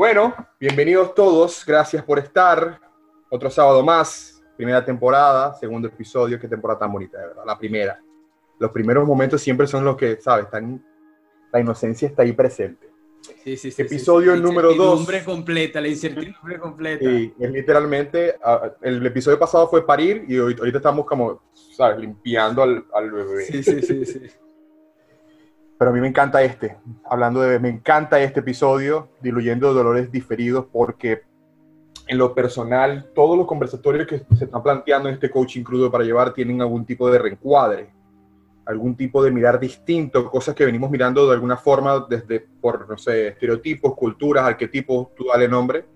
Bueno, bienvenidos todos, gracias por estar. Otro sábado más, primera temporada, segundo episodio, qué temporada tan bonita, de verdad, la primera. Los primeros momentos siempre son los que, ¿sabes? Están, la inocencia está ahí presente. Sí, sí, sí, episodio sí, número 2. La incertidumbre completa, la incertidumbre completa. Sí, es literalmente, ah, el episodio pasado fue parir y ahorita estamos como, ¿sabes? Limpiando al, al bebé. Sí, sí, sí, sí. Pero a mí me encanta este, hablando de, me encanta este episodio, diluyendo dolores diferidos, porque en lo personal, todos los conversatorios que se están planteando en este coaching crudo para llevar tienen algún tipo de reencuadre, algún tipo de mirar distinto, cosas que venimos mirando de alguna forma desde, por, no sé, estereotipos, culturas, arquetipos, tú dale nombre.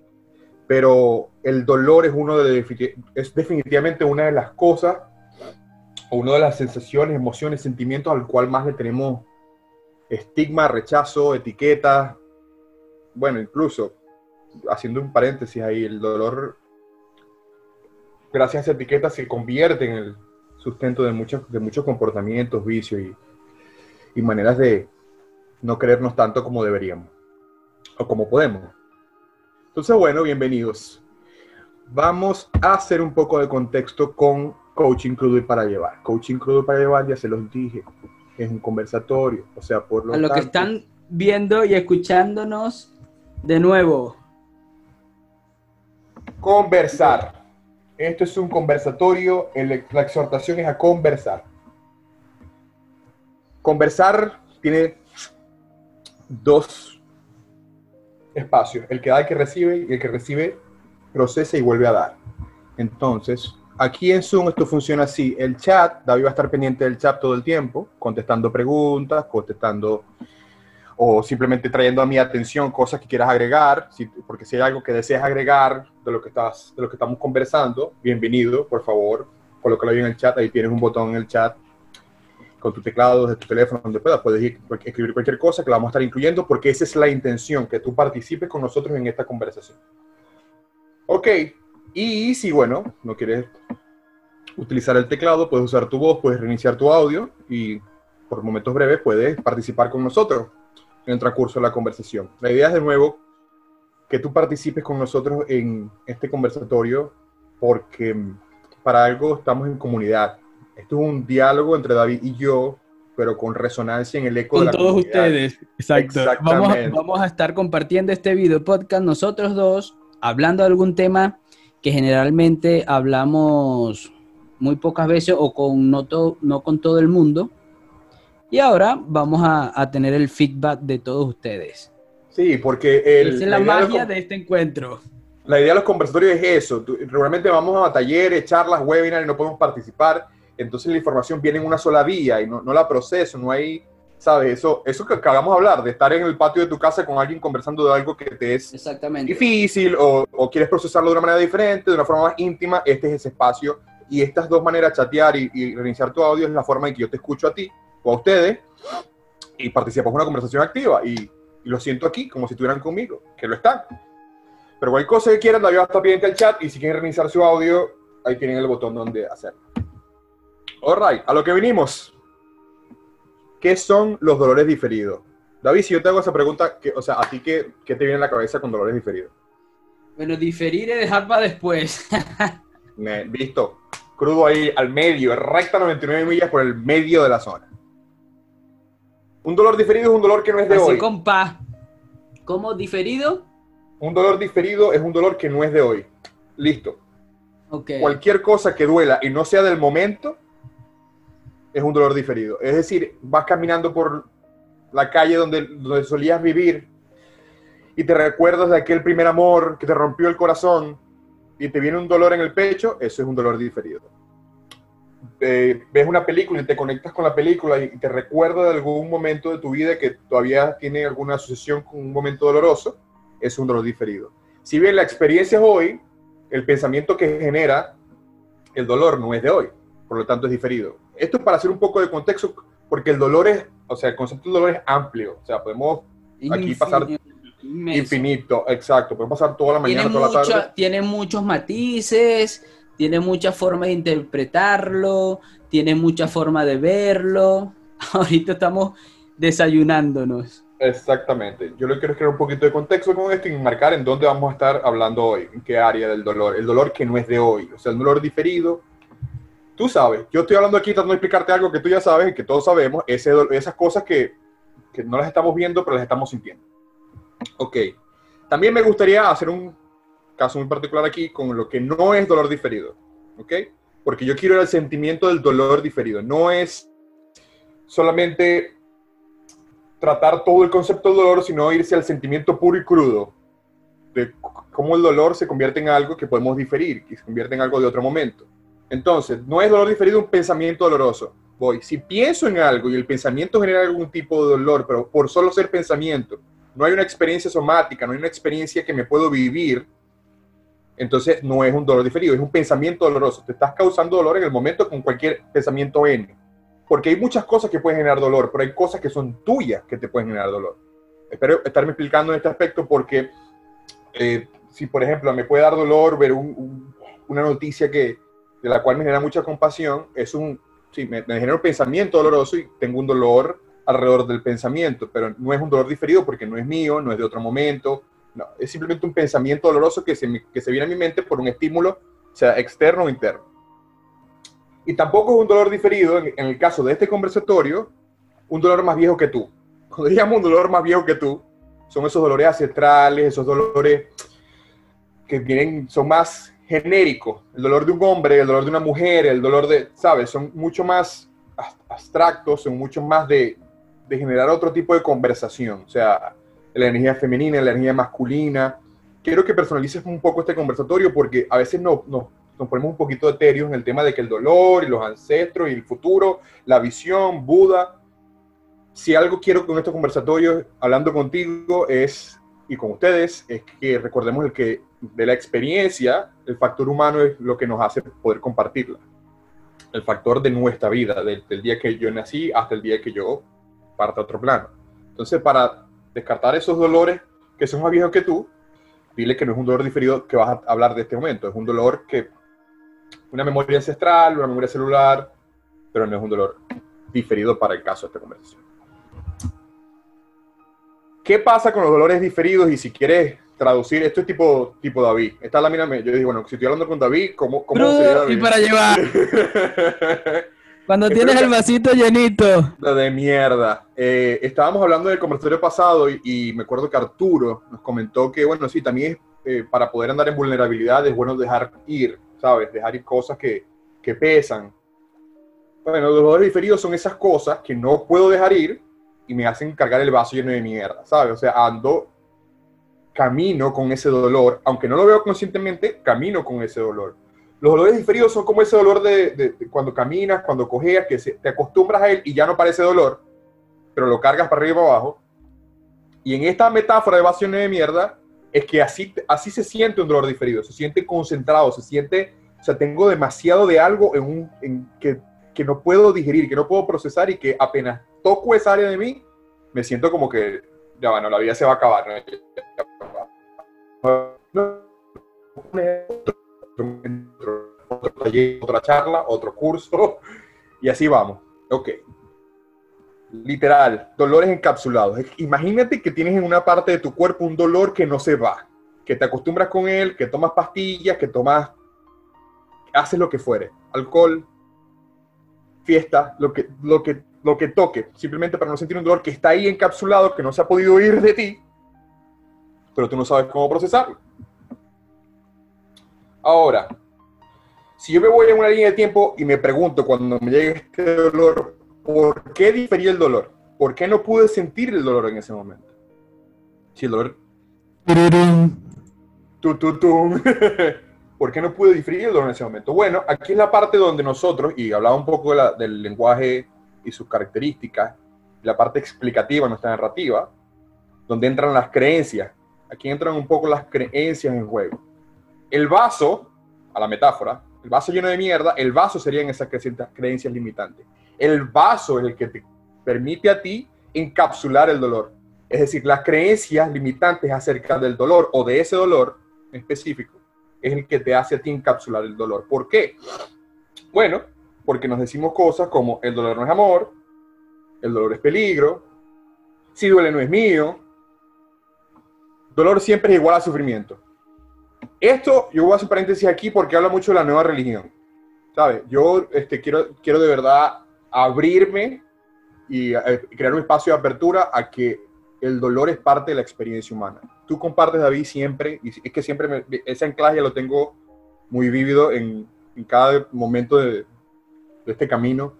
Pero el dolor es, uno de, es definitivamente una de las cosas, o una de las sensaciones, emociones, sentimientos al cual más le tenemos estigma, rechazo, etiqueta, bueno, incluso haciendo un paréntesis ahí, el dolor, gracias a esa etiqueta, se convierte en el sustento de muchos, de muchos comportamientos, vicios y, y maneras de no querernos tanto como deberíamos, o como podemos. Entonces, bueno, bienvenidos. Vamos a hacer un poco de contexto con Coaching Crudo y para llevar. Coaching Crudo y para llevar, ya se los dije, es un conversatorio, o sea, por lo A los que están viendo y escuchándonos de nuevo. Conversar. Esto es un conversatorio, la exhortación es a conversar. Conversar tiene dos espacios, el que da y el que recibe, y el que recibe procesa y vuelve a dar. Entonces, aquí en Zoom esto funciona así, el chat, David va a estar pendiente del chat todo el tiempo, contestando preguntas, contestando o simplemente trayendo a mi atención cosas que quieras agregar, si- porque si hay algo que deseas agregar de lo que estás, de lo que estamos conversando, bienvenido, por favor, colócalo ahí en el chat, ahí tienes un botón en el chat con tu teclado, desde tu teléfono, donde puedas, puedes ir- escribir cualquier cosa que vamos a estar incluyendo, porque esa es la intención, que tú participes con nosotros en esta conversación. Ok, y si, bueno, no quieres utilizar el teclado, puedes usar tu voz, puedes reiniciar tu audio y por momentos breves puedes participar con nosotros en el transcurso de la conversación. La idea es de nuevo que tú participes con nosotros en este conversatorio porque mm, para algo estamos en comunidad. Esto es un diálogo entre David y yo, pero con resonancia en el eco de Con la todos comunidad. ustedes. Exacto. Vamos, a- vamos a estar compartiendo este video podcast nosotros dos, hablando de algún tema que generalmente hablamos muy pocas veces o con no, to- no con todo el mundo. Y ahora vamos a, a tener el feedback de todos ustedes. Sí, porque el- Esa es la, los magia de este encuentro. La idea de los conversatorios es eso. Tú- Regularmente vamos a talleres, charlas, webinars y no podemos participar. Entonces la información viene en una sola vía y no, no la proceso, no hay, ¿sabes? Eso, eso que acabamos de hablar, de estar en el patio de tu casa con alguien conversando de algo que te es Exactamente. difícil o, o quieres procesarlo de una manera diferente, de una forma más íntima, este es ese espacio. Y estas dos maneras, chatear y, y reiniciar tu audio, es la forma en que yo te escucho a ti o a ustedes y participamos en una conversación activa. Y, y lo siento aquí como si estuvieran conmigo, que lo están. Pero cualquier cosa que quieran, David va a estar pendiente al chat y si quieren reiniciar su audio, ahí tienen el botón donde hacerlo. All right, a lo que vinimos. ¿Qué son los dolores diferidos? David, si yo te hago esa pregunta, ¿qué- o sea, ¿a ti qué, qué te viene a la cabeza con dolores diferidos? Bueno, diferir es dejar para después. Me, visto, crudo ahí al medio, recta 99 millas por el medio de la zona. Un dolor diferido es un dolor que no es de Así hoy. con paz. ¿Cómo diferido? Un dolor diferido es un dolor que no es de hoy. Listo. Ok. Cualquier cosa que duela y no sea del momento es un dolor diferido. Es decir, vas caminando por la calle donde, donde solías vivir y te recuerdas de aquel primer amor que te rompió el corazón y te viene un dolor en el pecho, eso es un dolor diferido. Eh, ves una película y te conectas con la película y te recuerda de algún momento de tu vida que todavía tiene alguna asociación con un momento doloroso, es un dolor diferido. Si bien la experiencia es hoy, el pensamiento que genera el dolor no es de hoy, por lo tanto es diferido. Esto es para hacer un poco de contexto, porque el dolor es, o sea, el concepto del dolor es amplio, o sea, podemos aquí pasar Inmenso. infinito, exacto, podemos pasar toda la mañana, Tiene, toda la mucha- tarde. tiene muchos matices, tiene muchas formas de interpretarlo, tiene mucha forma de verlo. Ahorita estamos desayunándonos. Exactamente. Yo le quiero crear un poquito de contexto con esto y marcar en dónde vamos a estar hablando hoy, en qué área del dolor. El dolor que no es de hoy, o sea, el dolor diferido. Tú sabes, yo estoy hablando aquí tratando de explicarte algo que tú ya sabes y que todos sabemos, ese, esas cosas que, que no las estamos viendo, pero las estamos sintiendo. Ok. También me gustaría hacer un caso muy particular aquí con lo que no es dolor diferido. ¿Ok? Porque yo quiero el sentimiento del dolor diferido. No es solamente tratar todo el concepto del dolor, sino irse al sentimiento puro y crudo de cómo el dolor se convierte en algo que podemos diferir, que se convierte en algo de otro momento. Entonces, no es dolor diferido un pensamiento doloroso. Voy, si pienso en algo y el pensamiento genera algún tipo de dolor, pero por solo ser pensamiento, no hay una experiencia somática, no hay una experiencia que me puedo vivir, entonces no es un dolor diferido, es un pensamiento doloroso. Te estás causando dolor en el momento con cualquier pensamiento N. Porque hay muchas cosas que pueden generar dolor, pero hay cosas que son tuyas que te pueden generar dolor. Espero estarme explicando en este aspecto porque eh, si, por ejemplo, me puede dar dolor ver una noticia que, de la cual me genera mucha compasión, es un, sí, me, genera un pensamiento doloroso y tengo un dolor alrededor del pensamiento, pero no es un dolor diferido porque no es mío, no es de otro momento, no, es simplemente un pensamiento doloroso que se, que se viene a mi mente por un estímulo, sea externo o interno. Y tampoco es un dolor diferido, en, el caso de este conversatorio, un dolor más viejo que tú. Cuando digamos un dolor más viejo que tú, son esos dolores ancestrales, esos dolores que vienen, son más genéricos. El dolor de un hombre, el dolor de una mujer, el dolor de, ¿sabes? Son mucho más abstractos, son mucho más de, de generar otro tipo de conversación. O sea, la energía femenina, la energía masculina. Quiero que personalices un poco este conversatorio porque a veces no, no, nos ponemos un poquito etéreos en el tema de que el dolor y los ancestros y el futuro, la visión, Buda. Si algo quiero con estos conversatorios, hablando contigo, es, y con ustedes, es que recordemos el que de la experiencia, el factor humano es lo que nos hace poder compartirla. El factor de nuestra vida, del, del día que yo nací hasta el día que yo parta a otro plano. Entonces, para descartar esos dolores que son más viejos que tú, dile que no es un dolor diferido que vas a hablar de este momento, es un dolor que, una memoria ancestral, una memoria celular, pero no es un dolor diferido para el caso de esta conversación. ¿Qué pasa con los dolores diferidos? Y si quieres traducir, esto es tipo, tipo David. Esta lámina, me, yo digo, bueno, si estoy hablando con David, ¿cómo, cómo sería David? Y para llevar. Cuando tienes el vasito llenito. De mierda. Eh, estábamos hablando del conversatorio pasado y, me acuerdo que Arturo nos comentó que, bueno, sí, también eh, para poder andar en vulnerabilidad es bueno dejar ir, ¿sabes? Dejar ir cosas que, que pesan. Bueno, los dolores diferidos son esas cosas que no puedo dejar ir y me hacen cargar el vaso lleno de mierda, ¿sabes? O sea, ando, camino con ese dolor, aunque no lo veo conscientemente, camino con ese dolor. Los dolores diferidos son como ese dolor de, cuando caminas, cuando cojeas, que te acostumbras a él y ya no parece dolor, pero lo cargas para arriba y para abajo. Y en esta metáfora de evasión de mierda, es que así, así se siente un dolor diferido, se siente concentrado, se siente, o sea, tengo demasiado de algo en un, en que, que no puedo digerir, que no puedo procesar y que apenas toco esa área de mí, me siento como que, ya bueno, la vida se va a acabar. ¿no? Otro taller, otra charla, otro curso, y así vamos. Ok. Literal, dolores encapsulados. Imagínate que tienes en una parte de tu cuerpo un dolor que no se va, que te acostumbras con él, que tomas pastillas, que tomas, haces lo que fuere, alcohol, fiesta, lo que, lo que, lo que toque, simplemente para no sentir un dolor que está ahí encapsulado, que no se ha podido ir de ti, pero tú no sabes cómo procesarlo. Ahora, si yo me voy en una línea de tiempo y me pregunto cuando me llegue este dolor, ¿por qué difería el dolor? ¿Por qué no pude sentir el dolor en ese momento? Si el dolor... ¿Por qué no pude diferir el dolor en ese momento? Bueno, aquí es la parte donde nosotros, y hablaba un poco del lenguaje y sus características, la parte explicativa, nuestra narrativa, donde entran las creencias. Aquí entran un poco las creencias en juego. El vaso, a la metáfora, el vaso lleno de mierda, el vaso serían esas creencias limitantes. El vaso es el que te permite a ti encapsular el dolor. Es decir, las creencias limitantes acerca del dolor o de ese dolor específico es el que te hace a ti encapsular el dolor. ¿Por qué? Bueno, porque nos decimos cosas como el dolor no es amor, el dolor es peligro, Si duele no es mío. Dolor siempre es igual a sufrimiento. Esto, yo voy a hacer paréntesis aquí porque habla mucho de la nueva religión. ¿Sabes? Yo este, quiero, quiero de verdad abrirme y eh, crear un espacio de apertura a que el dolor es parte de la experiencia humana. Tú compartes, David, siempre, y es que siempre me, ese anclaje lo tengo muy vívido en, en cada momento de, de, este camino.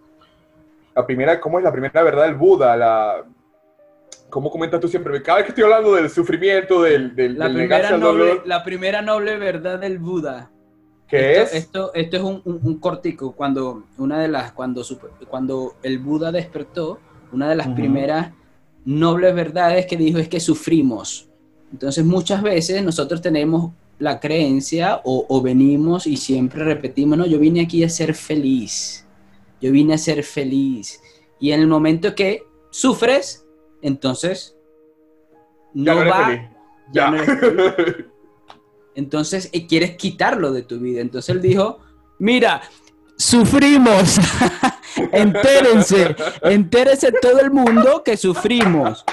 La primera, ¿cómo es la primera verdad del Buda? La, ¿Cómo comentas tú siempre? Cada vez que estoy hablando del sufrimiento, del, del, la, del primera noble, la primera noble verdad del Buda. ¿Qué esto, es? Esto, esto es un, un, un, cortico. Cuando una de las, cuando, cuando el Buda despertó, una de las uh -huh. primeras nobles verdades que dijo es que sufrimos. Entonces muchas veces nosotros tenemos la creencia o, o, venimos y siempre repetimos, no, yo vine aquí a ser feliz, yo vine a ser feliz. Y en el momento que sufres, entonces no, ya no va, feliz. ya, ya. No eres feliz. Entonces eh, quieres quitarlo de tu vida. Entonces él dijo, mira, sufrimos. entérense, entérense todo el mundo que sufrimos.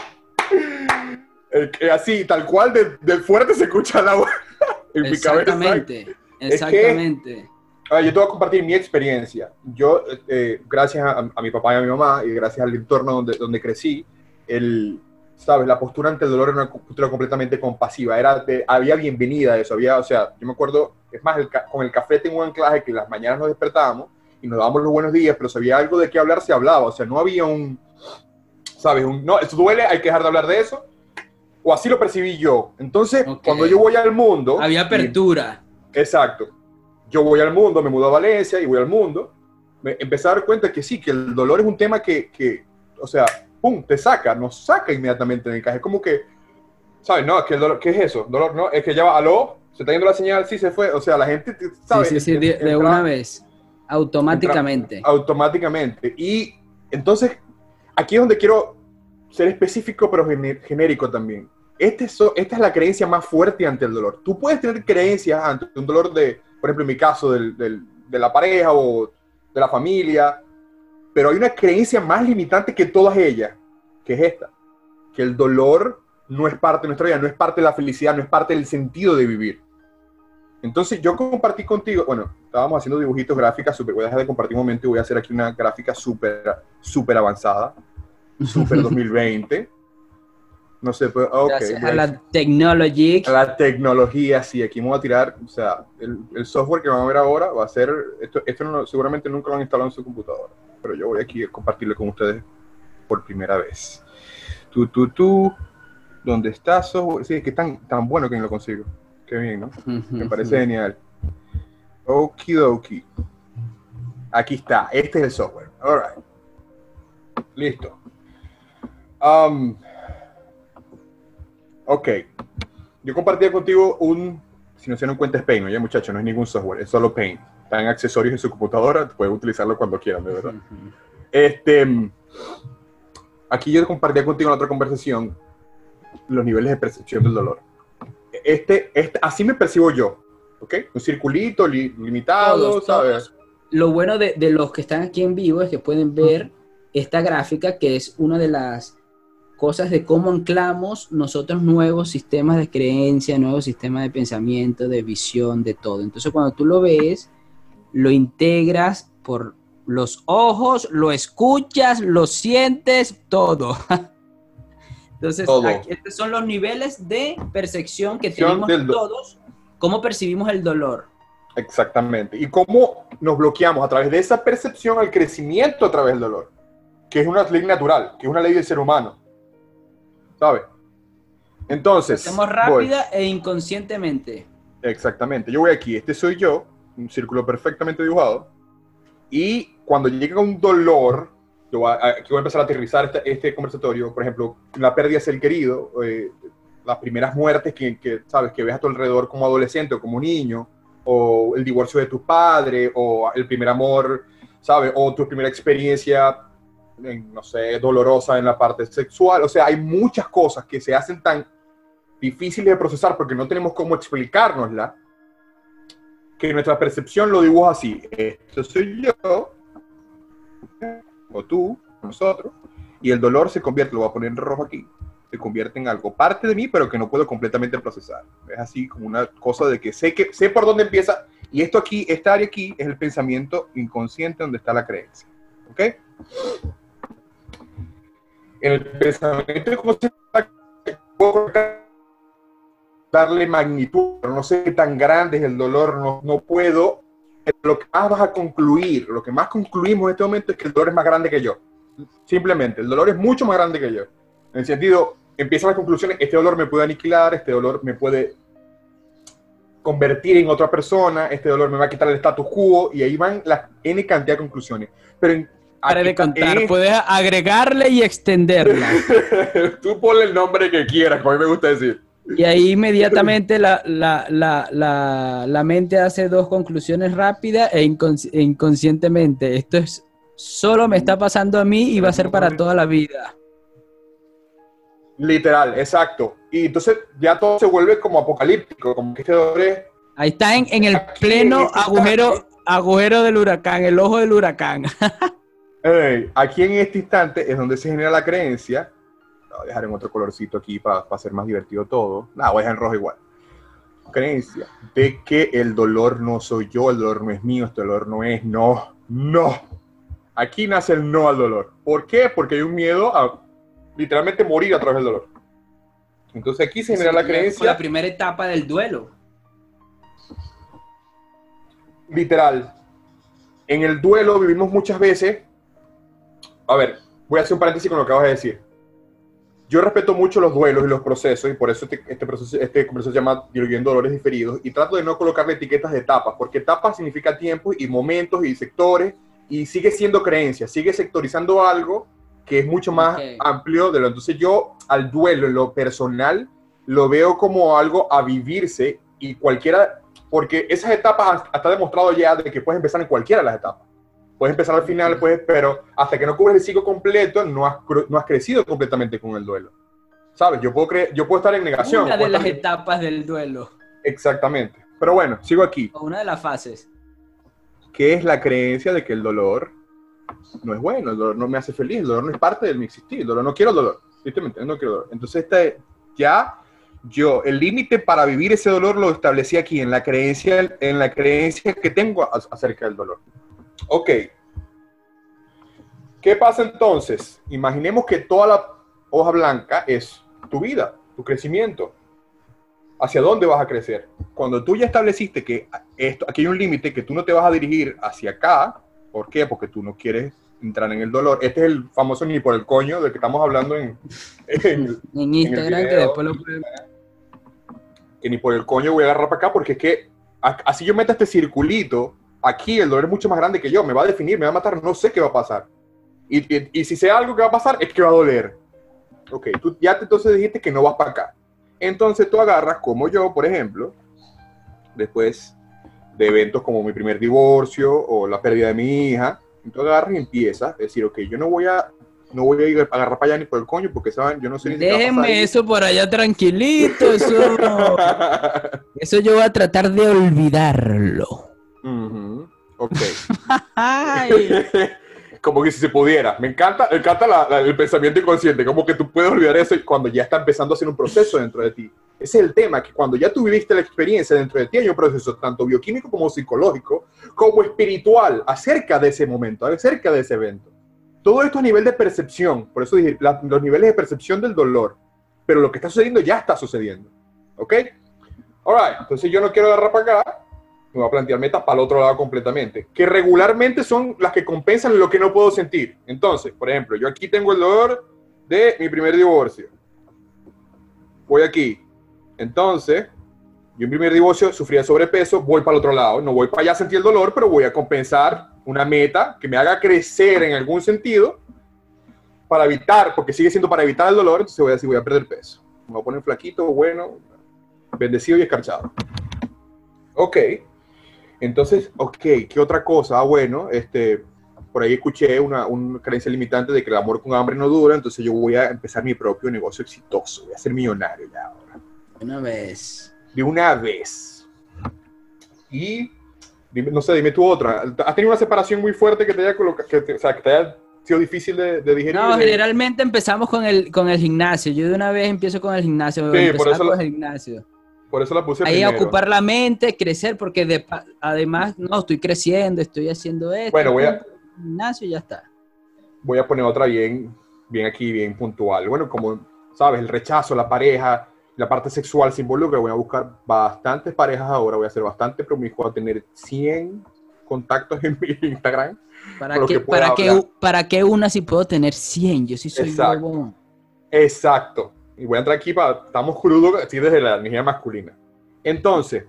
Eh, así, tal cual, de, de, fuerte se escucha la voz en exactamente, mi cabeza. Exactamente. Es que, yo te voy a compartir mi experiencia. Yo, eh, gracias a, a, mi papá y a mi mamá, y gracias al entorno donde, donde crecí, el, ¿sabes? La postura ante el dolor era una postura completamente compasiva. Era de, había bienvenida a eso. Había, o sea, yo me acuerdo, es más, el, con el café tengo un anclaje que las mañanas nos despertábamos y nos dábamos los buenos días, pero si había algo de qué hablar, se hablaba. O sea, no había un, ¿sabes? Un, no, esto duele, hay que dejar de hablar de eso. O así lo percibí yo. Entonces, okay. cuando yo voy al mundo... Había apertura. Y, exacto. Yo voy al mundo, me mudo a Valencia y voy al mundo. Me empecé a dar cuenta que sí, que el dolor es un tema que, que o sea, pum, te saca, nos saca inmediatamente del encaje. Es como que, ¿sabes? No, es que el dolor, ¿qué es eso? Dolor, no, es que ya va, aló, se está yendo la señal, sí se fue. O sea, la gente, ¿sabes? Sí, sí, sí, de, de una vez, automáticamente. Entra, automáticamente. Y entonces, aquí es donde quiero ser específico, pero genérico también. Este es, esta es la creencia más fuerte ante el dolor. Tú puedes tener creencias ante un dolor de, por ejemplo, en mi caso, del, del, de la pareja o de la familia, pero hay una creencia más limitante que todas ellas, que es esta, que el dolor no es parte de nuestra vida, no es parte de la felicidad, no es parte del sentido de vivir. Entonces yo compartí contigo, bueno, estábamos haciendo dibujitos, gráficas, super, voy a dejar de compartir un momento y voy a hacer aquí una gráfica súper, súper avanzada, súper 2020. No sé, pues, ok. Gracias a la tecnología. A la tecnología, sí, aquí voy a tirar, o sea, el, el software que van a ver ahora va a ser, esto, esto no, seguramente nunca lo han instalado en su computadora pero yo voy aquí a compartirlo con ustedes por primera vez. Tú, tú, tú, ¿dónde estás? Sí, es que tan, tan bueno que lo consigo. Qué bien, ¿no? Me parece genial. Okidoki. Aquí está, este es el software. All right. Listo. Um, ok. Yo compartí contigo un, si no se dan cuenta es Paint, ¿no? muchachos, no es ningún software, es solo Paint están accesorios en su computadora, pueden utilizarlo cuando quieran, de verdad. Este, aquí yo compartía contigo en otra conversación los niveles de percepción del dolor. Este, este así me percibo yo, ¿ok? Un circulito li, limitado, todos, ¿sabes? Todos. Lo bueno de, de, los que están aquí en vivo es que pueden ver uh -huh. esta gráfica, que es una de las cosas de cómo anclamos nosotros nuevos sistemas de creencia, nuevos sistemas de pensamiento, de visión, de todo. Entonces, cuando tú lo ves, lo integras por los ojos, lo escuchas, lo sientes, todo. Entonces, todo. Aquí, estos son los niveles de percepción que tenemos todos, cómo percibimos el dolor. Exactamente. Y cómo nos bloqueamos a través de esa percepción al crecimiento a través del dolor, que es una ley natural, que es una ley del ser humano. ¿Sabes? Entonces. Hacemos rápida voy. e inconscientemente. Exactamente. Yo voy aquí, este soy yo, un círculo perfectamente dibujado. Y cuando llega un dolor, yo voy a, aquí voy a empezar a aterrizar este, este conversatorio, por ejemplo, la pérdida de ser querido, eh, las primeras muertes que, que, sabes, que ves a tu alrededor como adolescente o como niño, o el divorcio de tu padre, o el primer amor, ¿sabes? O tu primera experiencia, en, no sé, dolorosa en la parte sexual. O sea, hay muchas cosas que se hacen tan difíciles de procesar porque no tenemos cómo explicárnosla que nuestra percepción lo dibuja así. Esto soy yo, o tú, nosotros, Y el dolor se convierte, lo voy a poner en rojo aquí, se convierte en algo parte de mí, pero que no puedo completamente procesar. Es así como una cosa de que sé, que, sé por dónde empieza. Y esto aquí, esta área aquí, es el pensamiento inconsciente donde está la creencia. ¿Ok? En el pensamiento inconsciente darle magnitud, pero no sé qué tan grande es el dolor, no, no puedo. Lo que más vas a concluir, lo que más concluimos en este momento es que el dolor es más grande que yo. Simplemente, el dolor es mucho más grande que yo. En el sentido, empiezan las conclusiones, este dolor me puede aniquilar, este dolor me puede convertir en otra persona, este dolor me va a quitar el status quo, y ahí van las N cantidad de conclusiones. Pero en, Para de contar, puedes agregarle y extenderla. Tú ponle el nombre que quieras, como a mí me gusta decir. Y ahí inmediatamente la, la, la, la mente hace dos conclusiones rápidas e, e inconscientemente. Esto es solo me está pasando a mí y va a ser para toda la vida. Literal, exacto. Y entonces ya todo se vuelve como apocalíptico, como que este es... Ahí está en, el pleno este agujero, agujero del huracán, el ojo del huracán. aquí en este instante es donde se genera la creencia. Voy a dejar en otro colorcito aquí para, para hacer más divertido todo. Nada, voy a dejar en rojo igual. Creencia de que el dolor no soy yo, el dolor no es mío, este dolor no es, no, no. Aquí nace el no al dolor. ¿Por qué? Porque hay un miedo a literalmente morir a través del dolor. Entonces aquí se genera la creencia. la primera etapa del duelo. Literal. En el duelo vivimos muchas veces. A ver, voy a hacer un paréntesis con lo que acabas de decir. Yo respeto mucho los duelos y los procesos, y por eso este, este proceso, este proceso se llama Diluviendo Dolores Diferidos, y trato de no colocarle etiquetas de etapas, porque etapas significa tiempos y momentos y sectores, y sigue siendo creencia, sigue sectorizando algo que es mucho más amplio de lo. Entonces yo al duelo, en lo personal, lo veo como algo a vivirse y cualquiera, porque esas etapas está demostrado ya de que puedes empezar en cualquiera de las etapas. Puedes empezar al final, pues, pero hasta que no cubres el ciclo completo, no has, no has crecido completamente con el duelo. ¿Sabes? Yo puedo, creer, yo puedo estar en negación. Una de las etapas del duelo. Exactamente. Pero bueno, sigo aquí. Una de las fases. ¿Qué es la creencia de que el dolor no es bueno, el dolor no me hace feliz, el dolor no es parte de mi existir, el dolor no quiero dolor, No quiero dolor. Entonces, este, ya yo, el límite para vivir ese dolor lo establecí aquí, en la creencia, en la creencia que tengo acerca del dolor. Ok. ¿Qué pasa entonces? Imaginemos que toda la hoja blanca es tu vida, tu crecimiento. ¿Hacia dónde vas a crecer? Cuando tú ya estableciste que esto, aquí hay un límite, que tú no te vas a dirigir hacia acá, ¿Por qué? Porque tú no quieres entrar en el dolor. Este es el famoso ni por el coño del que estamos hablando en, en, Instagram, que después lo pueden... Que ni por el coño voy a agarrar para acá, porque es que así yo meta este circulito, aquí el dolor es mucho más grande que yo, me va a definir, me va a matar, no sé qué va a pasar. Y, y, si sé algo que va a pasar, es que va a doler. Ok, tú ya te, entonces dijiste que no vas para acá. Entonces tú agarras, como yo, por ejemplo, después de eventos como mi primer divorcio o la pérdida de mi hija. Entonces agarras y empiezas a decir, ok, yo no voy a no voy a ir a agarrar para allá ni por el coño porque saben, yo no sé ni Déjenme eso por allá tranquilito, eso. eso yo voy a tratar de olvidarlo. Ok. como que si se pudiera. Me encanta, me encanta el pensamiento inconsciente, como que tú puedes olvidar eso cuando ya está empezando a hacer un proceso dentro de ti. Ese es el tema, que cuando ya tú viviste la experiencia dentro de ti, hay un proceso tanto bioquímico como psicológico, como espiritual, acerca de ese momento, acerca de ese evento. Todo esto a nivel de percepción, por eso dije, los niveles de percepción del dolor, pero lo que está sucediendo ya está sucediendo. ¿Ok? Alright, entonces yo no quiero agarrar para acá, me voy a plantear metas para el otro lado completamente, que regularmente son las que compensan lo que no puedo sentir. Entonces, por ejemplo, yo aquí tengo el dolor de mi primer divorcio. Voy aquí. Entonces, yo en primer divorcio sufría sobrepeso, voy para el otro lado. No voy para allá a sentir el dolor, pero voy a compensar una meta que me haga crecer en algún sentido para evitar, porque sigue siendo para evitar el dolor, entonces voy a decir, voy a perder peso. Me voy a poner flaquito, bueno, bendecido y escarchado. Ok. Entonces, ok, ¿qué otra cosa? Ah, bueno, este, por ahí escuché una, una, creencia limitante de que el amor con hambre no dura, entonces yo voy a empezar mi propio negocio exitoso, voy a ser millonario ya ahora. De una vez. De una vez. Y, no sé, dime tú otra. ¿Has tenido una separación muy fuerte que te haya, que o sea, que te haya sido difícil de, de digerir? No, generalmente empezamos con el, con el gimnasio. Yo de una vez empiezo con el gimnasio. Sí, por eso con el gimnasio. Por eso la puse Ahí primero. ocupar la mente, crecer, porque de además, no, estoy creciendo, estoy haciendo esto. Bueno, voy a- Gimnasio y ya está. Voy a poner otra bien, bien aquí, bien puntual. Bueno, como sabes, el rechazo, la pareja, la parte sexual se involucra. Voy a buscar bastantes parejas ahora. Voy a ser bastante promiscuo, a tener 100 contactos en mi Instagram. ¿Para qué, que para, hablar. ¿Para qué una si puedo tener 100? Yo sí soy Exacto. huevón. Exacto. Y voy a entrar aquí para. Estamos crudos, así desde la energía masculina. Entonces,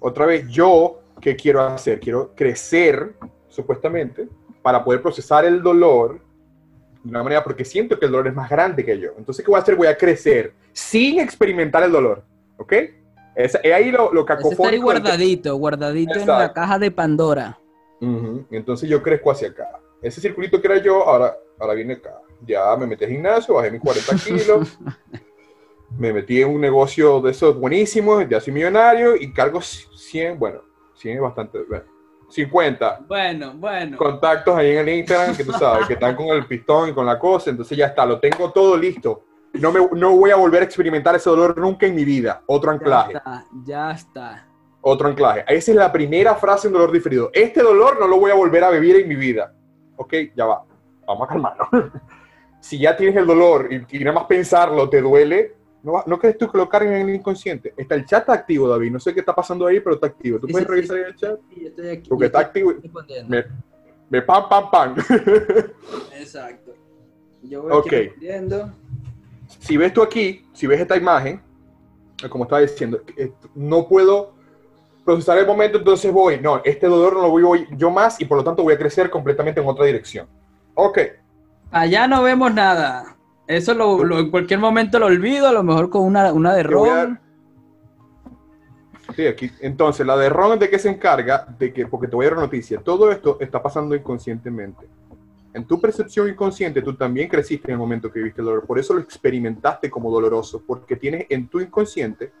otra vez, yo, ¿qué quiero hacer? Quiero crecer, supuestamente, para poder procesar el dolor de una manera, porque siento que el dolor es más grande que yo. Entonces, ¿qué voy a hacer? Voy a crecer sin experimentar el dolor. ¿Ok? Es, es ahí lo, lo Ese está ahí cacofónico. que- guardadito, guardadito en la Exacto. caja de Pandora. Ujú, Entonces yo crezco hacia acá. Ese circulito que era yo, ahora, ahora viene acá. Ya me metí al gimnasio, bajé mis 40 kilos, me metí en un negocio de esos buenísimos, ya soy millonario y cargo 100, bueno, 100 es bastante, bueno, 50 Bueno, bueno. contactos ahí en el Instagram que tú sabes, que están con el pistón y con la cosa, entonces ya está, lo tengo todo listo. No, me, no voy a volver a experimentar ese dolor nunca en mi vida. Otro Ya anclaje está, ya está. otro anclaje. Esa es la primera frase en dolor diferido. Este dolor no lo voy a volver a vivir en mi vida. Ok, ya va. Vamos a calmarnos. si ya tienes el dolor y, y nada más pensarlo te duele, ¿no, ¿no crees tú que lo carguen en el inconsciente? Está el chat activo, David. No sé qué está pasando ahí, pero está activo. ¿Tú Sí, puedes sí, revisar sí. el chat? Sí, yo estoy aquí. Porque está activo. Me, me pam, pam, pam. Exacto. Yo voy Ok. aquí respondiendo. si ves tú aquí, si ves esta imagen, como estaba diciendo, eh, no puedo procesar el momento, entonces voy, no, este dolor no lo voy yo más y por lo tanto voy a crecer completamente en otra dirección. Ok, Allá no vemos nada. Eso lo, lo- en cualquier momento lo olvido, a lo mejor con una, una de a- ron. sí, aquí. Entonces, la de Ron de qué se encarga, de que, porque te voy a dar una noticia, todo esto está pasando inconscientemente. En tu percepción inconsciente, tú también creciste en el momento que viviste el dolor, por eso lo experimentaste como doloroso, porque tienes en tu inconsciente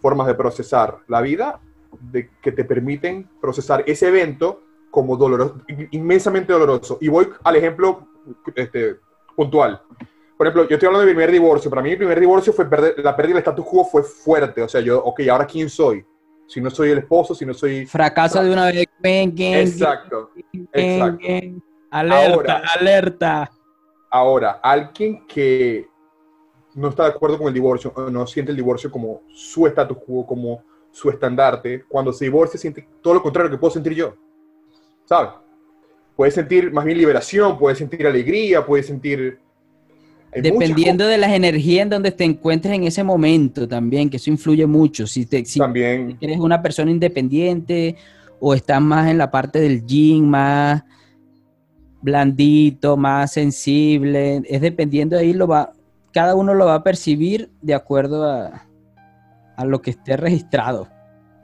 formas de procesar la vida de, que te permiten procesar ese evento como doloroso, inmensamente doloroso. Y voy al ejemplo este, puntual. Por ejemplo, yo estoy hablando de mi primer divorcio. Para mí, mi primer divorcio fue perder, la pérdida del status quo fue fuerte. O sea, yo, ok, ahora quién soy? Si no soy el esposo, si no soy. Fracaso de una vez. Exacto. exacto. Alerta, Ahora. alerta. Ahora, alguien que no está de acuerdo con el divorcio, no siente el divorcio como su status quo, como su estandarte, cuando se divorcia siente todo lo contrario que puedo sentir yo. ¿Sabes? Puede sentir más bien liberación, puede sentir alegría, puede sentir... hay Dependiendo de las energías en donde te encuentres en ese momento también, que eso influye mucho. Si, te, si También, eres una persona independiente o estás más en la parte del yin, más blandito, más sensible, es dependiendo de ahí, lo va, cada uno lo va a percibir de acuerdo a, a lo que esté registrado.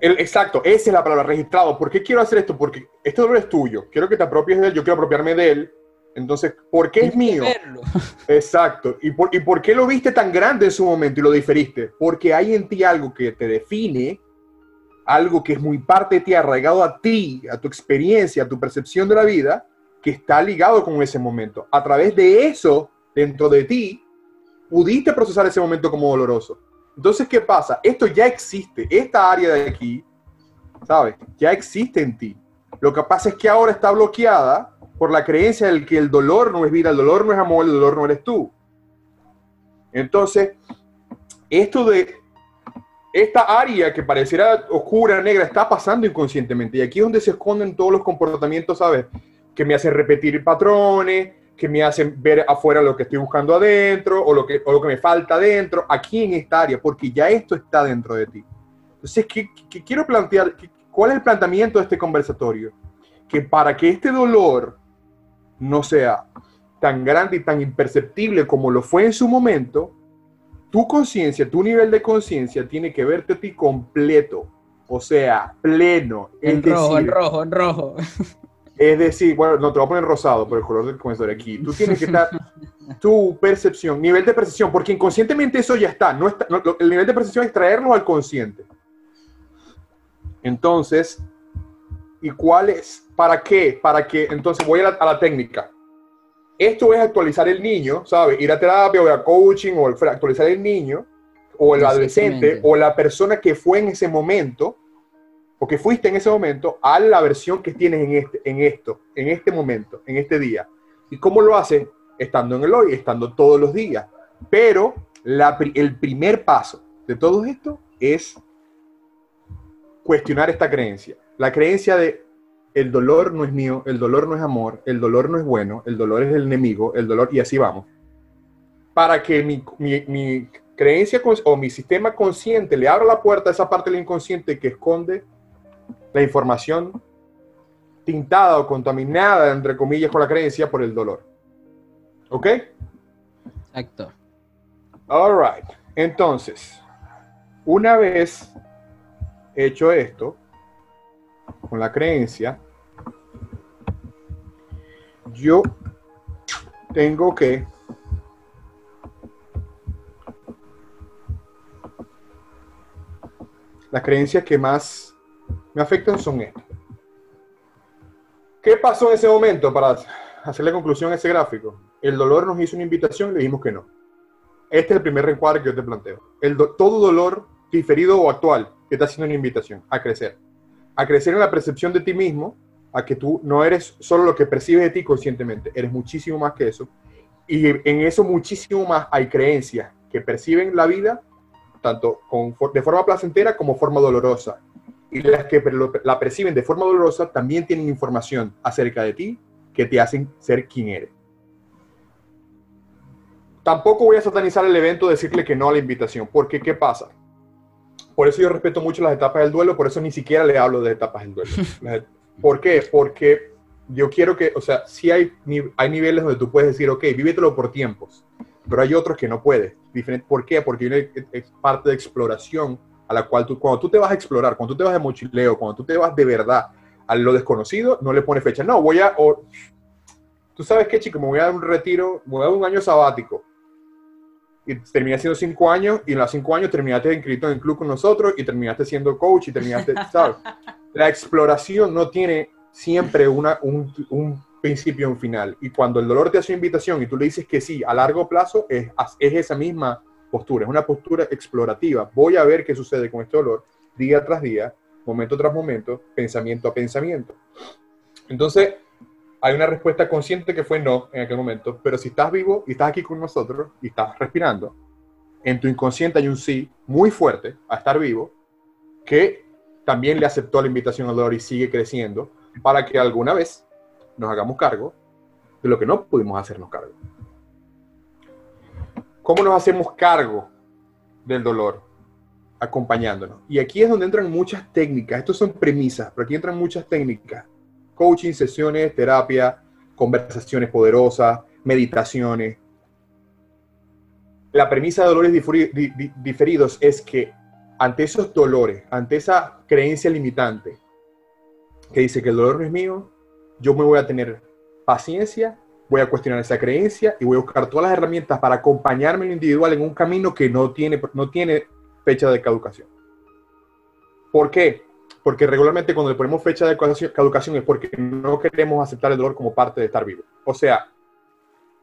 El- exacto, esa es la palabra, registrado. ¿Por qué quiero hacer esto? Porque este dolor es tuyo. Quiero que te apropies de él, yo quiero apropiarme de él. Entonces, ¿por qué es mío? verlo. Exacto. ¿Y por, ¿Y por qué lo viste tan grande en su momento y lo diferiste? Porque hay en ti algo que te define, algo que es muy parte de ti, arraigado a ti, a tu experiencia, a tu percepción de la vida, que está ligado con ese momento. A través de eso, dentro de ti, pudiste procesar ese momento como doloroso. Entonces, ¿qué pasa? Esto ya existe. Esta área de aquí, ¿sabes? Ya existe en ti. Lo que pasa es que ahora está bloqueada por la creencia de que el dolor no es vida, el dolor no es amor, el dolor no eres tú. Entonces, esto de esta área que pareciera oscura, negra, está pasando inconscientemente. Y aquí es donde se esconden todos los comportamientos, ¿sabes? Que me hacen repetir patrones, que me hacen ver afuera lo que estoy buscando adentro o lo que, o lo que me falta adentro, aquí en esta área, porque ya esto está dentro de ti. Entonces, ¿qué, qué quiero plantear? ¿Qué- ¿Cuál es el planteamiento de este conversatorio? Que para que este dolor no sea tan grande y tan imperceptible como lo fue en su momento, tu conciencia, tu nivel de conciencia tiene que verte a ti completo, o sea, pleno. En rojo, en rojo. es decir, bueno, no te voy a poner rosado por el color del comensor aquí. Tú tienes que estar tu percepción, nivel de percepción, porque inconscientemente eso ya está. No está no, el nivel de percepción es traerlo al consciente. Entonces, ¿Y cuál es? ¿Para qué? Para que, entonces voy a la, a la técnica. Esto es actualizar el niño, ¿sabes? Ir a terapia o a coaching o actualizar el niño o el adolescente o la persona que fue en ese momento o que fuiste en ese momento a la versión que tienes en, este, en esto, en este momento, en este día. ¿Y cómo lo hace? Estando en el hoy, estando todos los días. Pero el primer paso de todo esto es cuestionar esta creencia. La creencia de el dolor no es mío, el dolor no es amor, el dolor no es bueno, el dolor es el enemigo, el dolor, y así vamos. Para que mi, mi creencia o mi sistema consciente le abra la puerta a esa parte del inconsciente que esconde la información tintada o contaminada, entre comillas, con la creencia por el dolor. ¿Ok? Exacto. All right. Entonces, una vez hecho esto, con la creencia, yo tengo que las creencias que más me afectan son estas. ¿Qué pasó en ese momento para hacer la conclusión a ese gráfico? El dolor nos hizo una invitación y le dijimos que no. Este es el primer reencuadre que yo te planteo. El todo dolor diferido o actual te está haciendo una invitación a crecer. A crecer en la percepción de ti mismo, a que tú no eres solo lo que percibes de ti conscientemente, eres muchísimo más que eso. Y en eso muchísimo más hay creencias que perciben la vida tanto de forma placentera como forma dolorosa. Y las que la perciben de forma dolorosa también tienen información acerca de ti que te hacen ser quien eres. Tampoco voy a satanizar el evento, decirle que no a la invitación, porque ¿qué pasa? Por eso yo respeto mucho las etapas del duelo, por eso ni siquiera le hablo de etapas del duelo. ¿Por qué? Porque yo quiero que, o sea, sí hay, hay niveles donde tú puedes decir, ok, vívetelo por tiempos pero hay otros que no puedes. ¿Por qué? Porque es parte de exploración a la cual tú, cuando tú te vas a explorar, cuando tú te vas de mochileo, cuando tú te vas de verdad a lo desconocido, no le pones fecha. No, voy a, tú sabes qué, chico, me voy a dar un retiro, me voy a dar un año sabático. Y terminé siendo cinco años, y en los cinco años terminaste inscrito en el club con nosotros, y terminaste siendo coach, y terminaste, ¿sabes? La exploración no tiene siempre una, un, un principio y un final. Y cuando el dolor te hace una invitación y tú le dices que sí, a largo plazo, es, es esa misma postura, es una postura explorativa. Voy a ver qué sucede con este dolor día tras día, momento tras momento, pensamiento a pensamiento. Entonces, hay una respuesta consciente que fue no en aquel momento, pero si estás vivo y estás aquí con nosotros y estás respirando, en tu inconsciente hay un sí muy fuerte a estar vivo que también le aceptó la invitación al dolor y sigue creciendo para que alguna vez nos hagamos cargo de lo que no pudimos hacernos cargo. ¿Cómo nos hacemos cargo del dolor? Acompañándonos. Y aquí es donde entran muchas técnicas. Estos son premisas, pero aquí entran muchas técnicas. Coaching, sesiones, terapia, conversaciones poderosas, meditaciones. La premisa de dolores diferidos es que ante esos dolores, ante esa creencia limitante que dice que el dolor no es mío, yo me voy a tener paciencia, voy a cuestionar esa creencia y voy a buscar todas las herramientas para acompañarme en lo individual en un camino que no tiene, no tiene fecha de caducación. ¿Por qué? Porque regularmente cuando le ponemos fecha de caducación es porque no queremos aceptar el dolor como parte de estar vivo. O sea,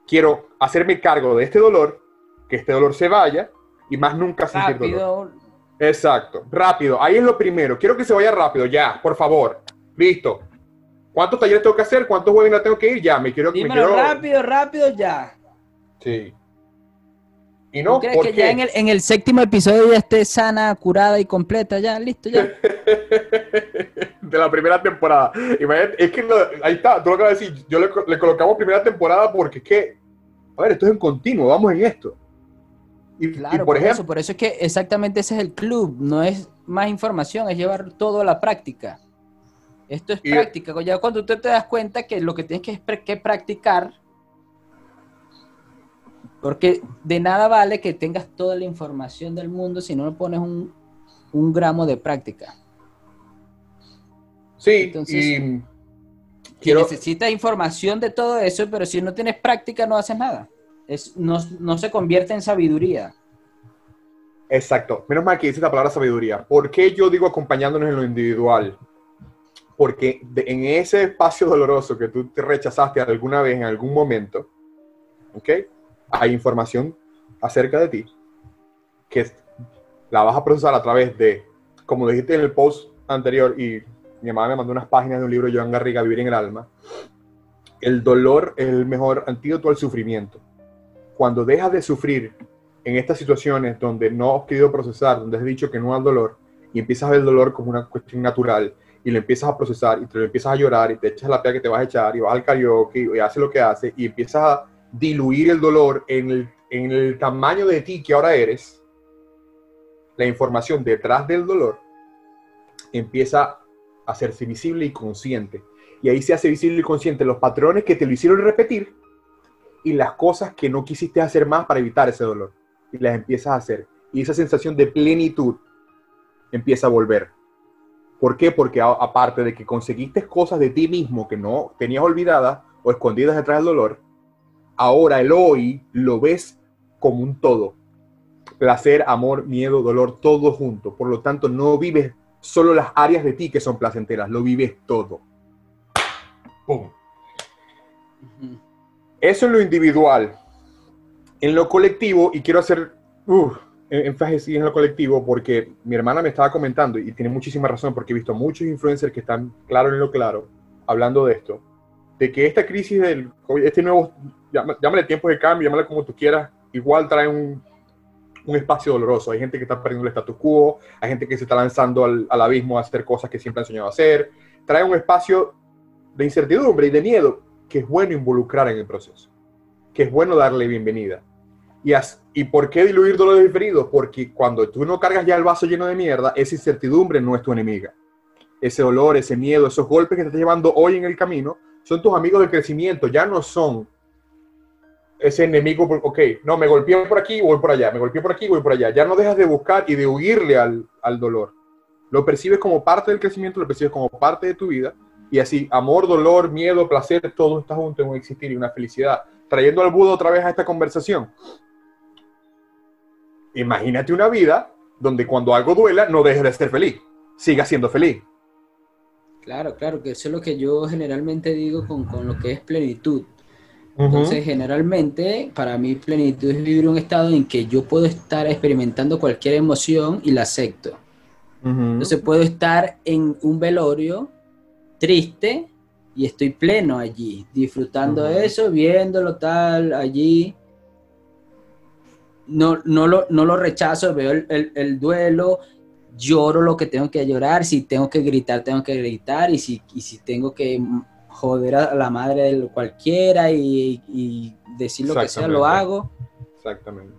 quiero hacerme cargo de este dolor, que este dolor se vaya y más nunca sentir dolor. Exacto, rápido. Ahí es lo primero. Quiero que se vaya rápido, ya, por favor. Listo. ¿Cuántos talleres tengo que hacer? ¿Cuántos webinars tengo que ir? Ya, me quiero... Dímelo me quiero... rápido, rápido, ya. Sí. Y no, ¿Crees que ya en el, en el, séptimo episodio ya esté sana, curada y completa? Ya, listo, ya. de la primera temporada. es que ahí está, tú lo acabas de decir. Yo le, le, colocamos primera temporada porque es que, a ver, esto es en continuo, vamos en esto. Y, claro, y por, por, ejemplo, eso, por eso es que exactamente ese es el club, no es más información, es llevar todo a la práctica. Esto es práctica. Ya cuando tú te das cuenta que lo que tienes que, que practicar, porque de nada vale que tengas toda la información del mundo si no le pones un, gramo de práctica. Sí, Entonces, y quiero... necesitas información de todo eso, pero si no tienes práctica no haces nada. Es, no, no se convierte en sabiduría. Exacto. Menos mal que dice la palabra sabiduría. ¿Por qué yo digo acompañándonos en lo individual? Porque en ese espacio doloroso que tú te rechazaste alguna vez en algún momento, ¿ok? Hay información acerca de ti que la vas a procesar a través de, como dijiste en el post anterior, y mi mamá me mandó unas páginas de un libro de Joan Garriga, Vivir en el Alma, el dolor es el mejor antídoto al sufrimiento. Cuando dejas de sufrir en estas situaciones donde no has querido procesar, donde has dicho que no al dolor, y empiezas a ver el dolor como una cuestión natural, y lo empiezas a procesar, y te lo empiezas a llorar, y te echas la pea que te vas a echar, y vas al karaoke, y haces lo que haces, y empiezas a diluir el dolor en el, en el tamaño de ti que ahora eres, la información detrás del dolor empieza a hacerse visible y consciente. Y ahí se hace visible y consciente los patrones que te lo hicieron repetir y las cosas que no quisiste hacer más para evitar ese dolor. Y las empiezas a hacer. Y esa sensación de plenitud empieza a volver. ¿Por qué? Porque aparte de que conseguiste cosas de ti mismo que no tenías olvidadas o escondidas detrás del dolor, ahora el hoy lo ves como un todo. Placer, amor, miedo, dolor, todo junto. Por lo tanto, no vives solo las áreas de ti que son placenteras, lo vives todo. Eso es lo individual. En lo colectivo, y quiero hacer uh, énfasis en lo colectivo porque mi hermana me estaba comentando, y tiene muchísima razón, porque he visto muchos influencers que están claro en lo claro, hablando de esto, de que esta crisis del este nuevo, llámale tiempo de cambio, llámale como tú quieras, igual trae un, un espacio doloroso. Hay gente que está perdiendo el status quo, hay gente que se está lanzando al, al abismo a hacer cosas que siempre han soñado hacer. Trae un espacio de incertidumbre y de miedo que es bueno involucrar en el proceso, que es bueno darle bienvenida. ¿Y, ¿Y por qué diluir dolores diferidos? Porque cuando tú no cargas ya el vaso lleno de mierda, esa incertidumbre no es tu enemiga. Ese dolor, ese miedo, esos golpes que te estás llevando hoy en el camino, son tus amigos de crecimiento, ya no son ese enemigo, ok, no, me golpeé por aquí, voy por allá, me golpeé por aquí, voy por allá. Ya no dejas de buscar y de huirle al, al dolor. Lo percibes como parte del crecimiento, lo percibes como parte de tu vida y así, amor, dolor, miedo, placer, todo está junto en un existir y una felicidad. Trayendo al Buda otra vez a esta conversación. Imagínate una vida donde cuando algo duela no dejes de ser feliz, siga siendo feliz. Claro, claro, que eso es lo que yo generalmente digo con, con lo que es plenitud. Entonces, generalmente, para mí plenitud es vivir un estado en que yo puedo estar experimentando cualquier emoción y la acepto. Entonces, puedo estar en un velorio triste y estoy pleno allí, disfrutando de eso, viéndolo tal, allí. No, no, lo, no lo rechazo, veo el, duelo, lloro lo que tengo que llorar, si tengo que gritar, tengo que gritar, y si, si tengo que joder a la madre de cualquiera y, decir lo que sea, lo hago. Exactamente.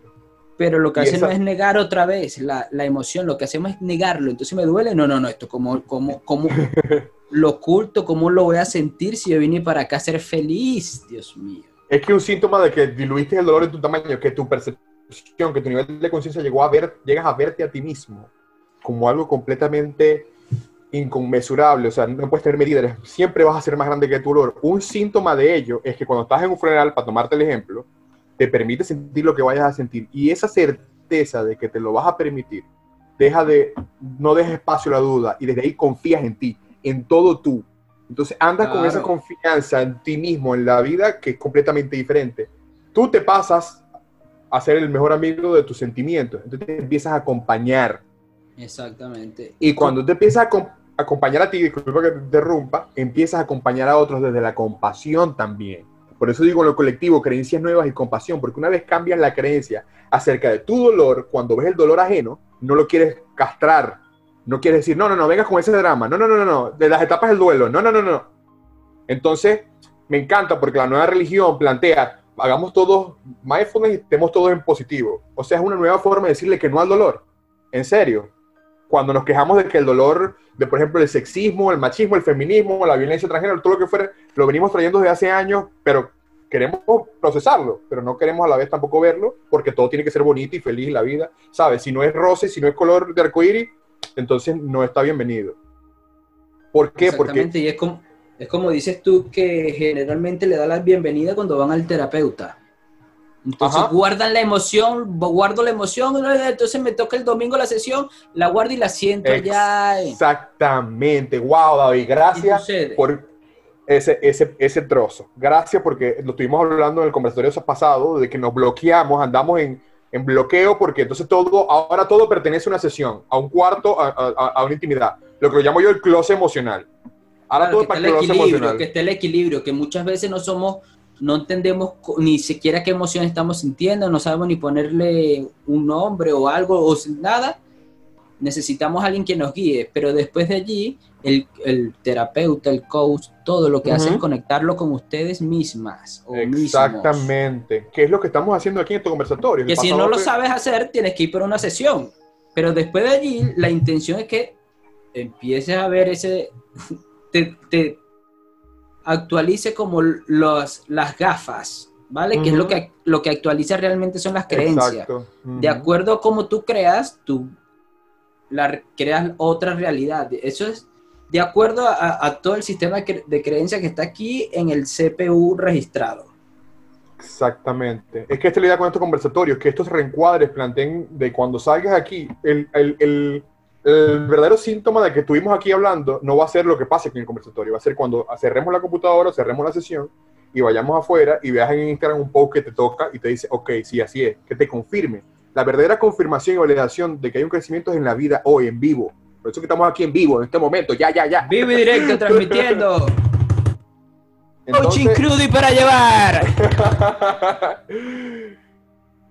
Pero lo que hacemos es negar otra vez la, la, emoción, lo que hacemos es negarlo. Entonces me duele, no, no, no, esto como, como, como, lo oculto, ¿cómo lo voy a sentir si yo vine para acá a ser feliz? Dios mío. Es que un síntoma de que diluiste el dolor en tu tamaño, que tu percepción, que tu nivel de conciencia llegó a ver, llegas a verte a ti mismo como algo completamente inconmensurable, o sea, no puedes tener medidas, siempre vas a ser más grande que tu dolor. Un síntoma de ello es que cuando estás en un funeral, para tomarte el ejemplo, te permite sentir lo que vayas a sentir y esa certeza de que te lo vas a permitir, deja de, no dejes espacio a la duda y desde ahí confías en ti en todo tú. Entonces andas con esa confianza en ti mismo, en la vida, que es completamente diferente. Tú te pasas a ser el mejor amigo de tus sentimientos. Entonces te empiezas a acompañar. Exactamente. Y cuando te empiezas a acompañar a ti, disculpa que te interrumpa, empiezas a acompañar a otros desde la compasión también. Por eso digo en lo colectivo, creencias nuevas y compasión, porque una vez cambias la creencia acerca de tu dolor, cuando ves el dolor ajeno, no lo quieres castrar, no quiere decir, no, no, no, vengas con ese drama. No, no, no, no, no. De las etapas del duelo. No, no, no, no. Entonces, me encanta porque la nueva religión plantea, hagamos todos mindfulness y estemos todos en positivo. O sea, es una nueva forma de decirle que no al dolor. En serio. Cuando nos quejamos de que el dolor, de por ejemplo, el sexismo, el machismo, el feminismo, la violencia transgénero, todo lo que fuera, lo venimos trayendo desde hace años, pero queremos procesarlo, pero no queremos a la vez tampoco verlo, porque todo tiene que ser bonito y feliz la vida, ¿sabes? Si no es roce, si no es color de arcoíris, entonces no está bienvenido. ¿Por qué? Porque y es como, es como dices tú que generalmente le da la bienvenida cuando van al terapeuta. Entonces guardan la emoción, guardo la emoción, entonces me toca el domingo la sesión, la guardo y la siento allá. Exactamente, wow, David, gracias por ese, ese, ese trozo. Gracias porque lo estuvimos hablando en el conversatorio pasado, de que nos bloqueamos, andamos en, en bloqueo porque entonces todo, ahora todo pertenece a una sesión, a un cuarto, a, a, una intimidad. Lo que lo llamo yo el closet emocional. Ahora todo que para el emocional. Que esté el equilibrio, que muchas veces no somos no entendemos ni siquiera qué emoción estamos sintiendo, no sabemos ni ponerle un nombre o algo o nada, necesitamos a alguien que nos guíe, pero después de allí, el, terapeuta, el coach, todo lo que hace es conectarlo con ustedes mismas. Exactamente, ¿Qué es lo que estamos haciendo aquí en tu conversatorio. Que si no lo sabes hacer, tienes que ir por una sesión, pero después de allí, la intención es que empieces a ver ese... te, actualice como los, las gafas, ¿vale? Que es lo que, lo que actualiza realmente son las creencias. De acuerdo a cómo tú creas, tú la, creas otra realidad. Eso es de acuerdo a, todo el sistema de creencias que está aquí en el CPU registrado. Exactamente. Es que esta es la idea con estos conversatorios, que estos reencuadres planteen de cuando salgas aquí, el, el el verdadero síntoma de que estuvimos aquí hablando no va a ser lo que pase aquí en el conversatorio, va a ser cuando cerremos la computadora, cerremos la sesión y vayamos afuera y veas en Instagram un post que te toca y te dice, ok, sí, así es, que te confirme. La verdadera confirmación y validación de que hay un crecimiento en la vida hoy, en vivo. Por eso que estamos aquí en vivo, en este momento, ya, ya, ya. Vivo y directo, transmitiendo. Coaching crudo y para llevar.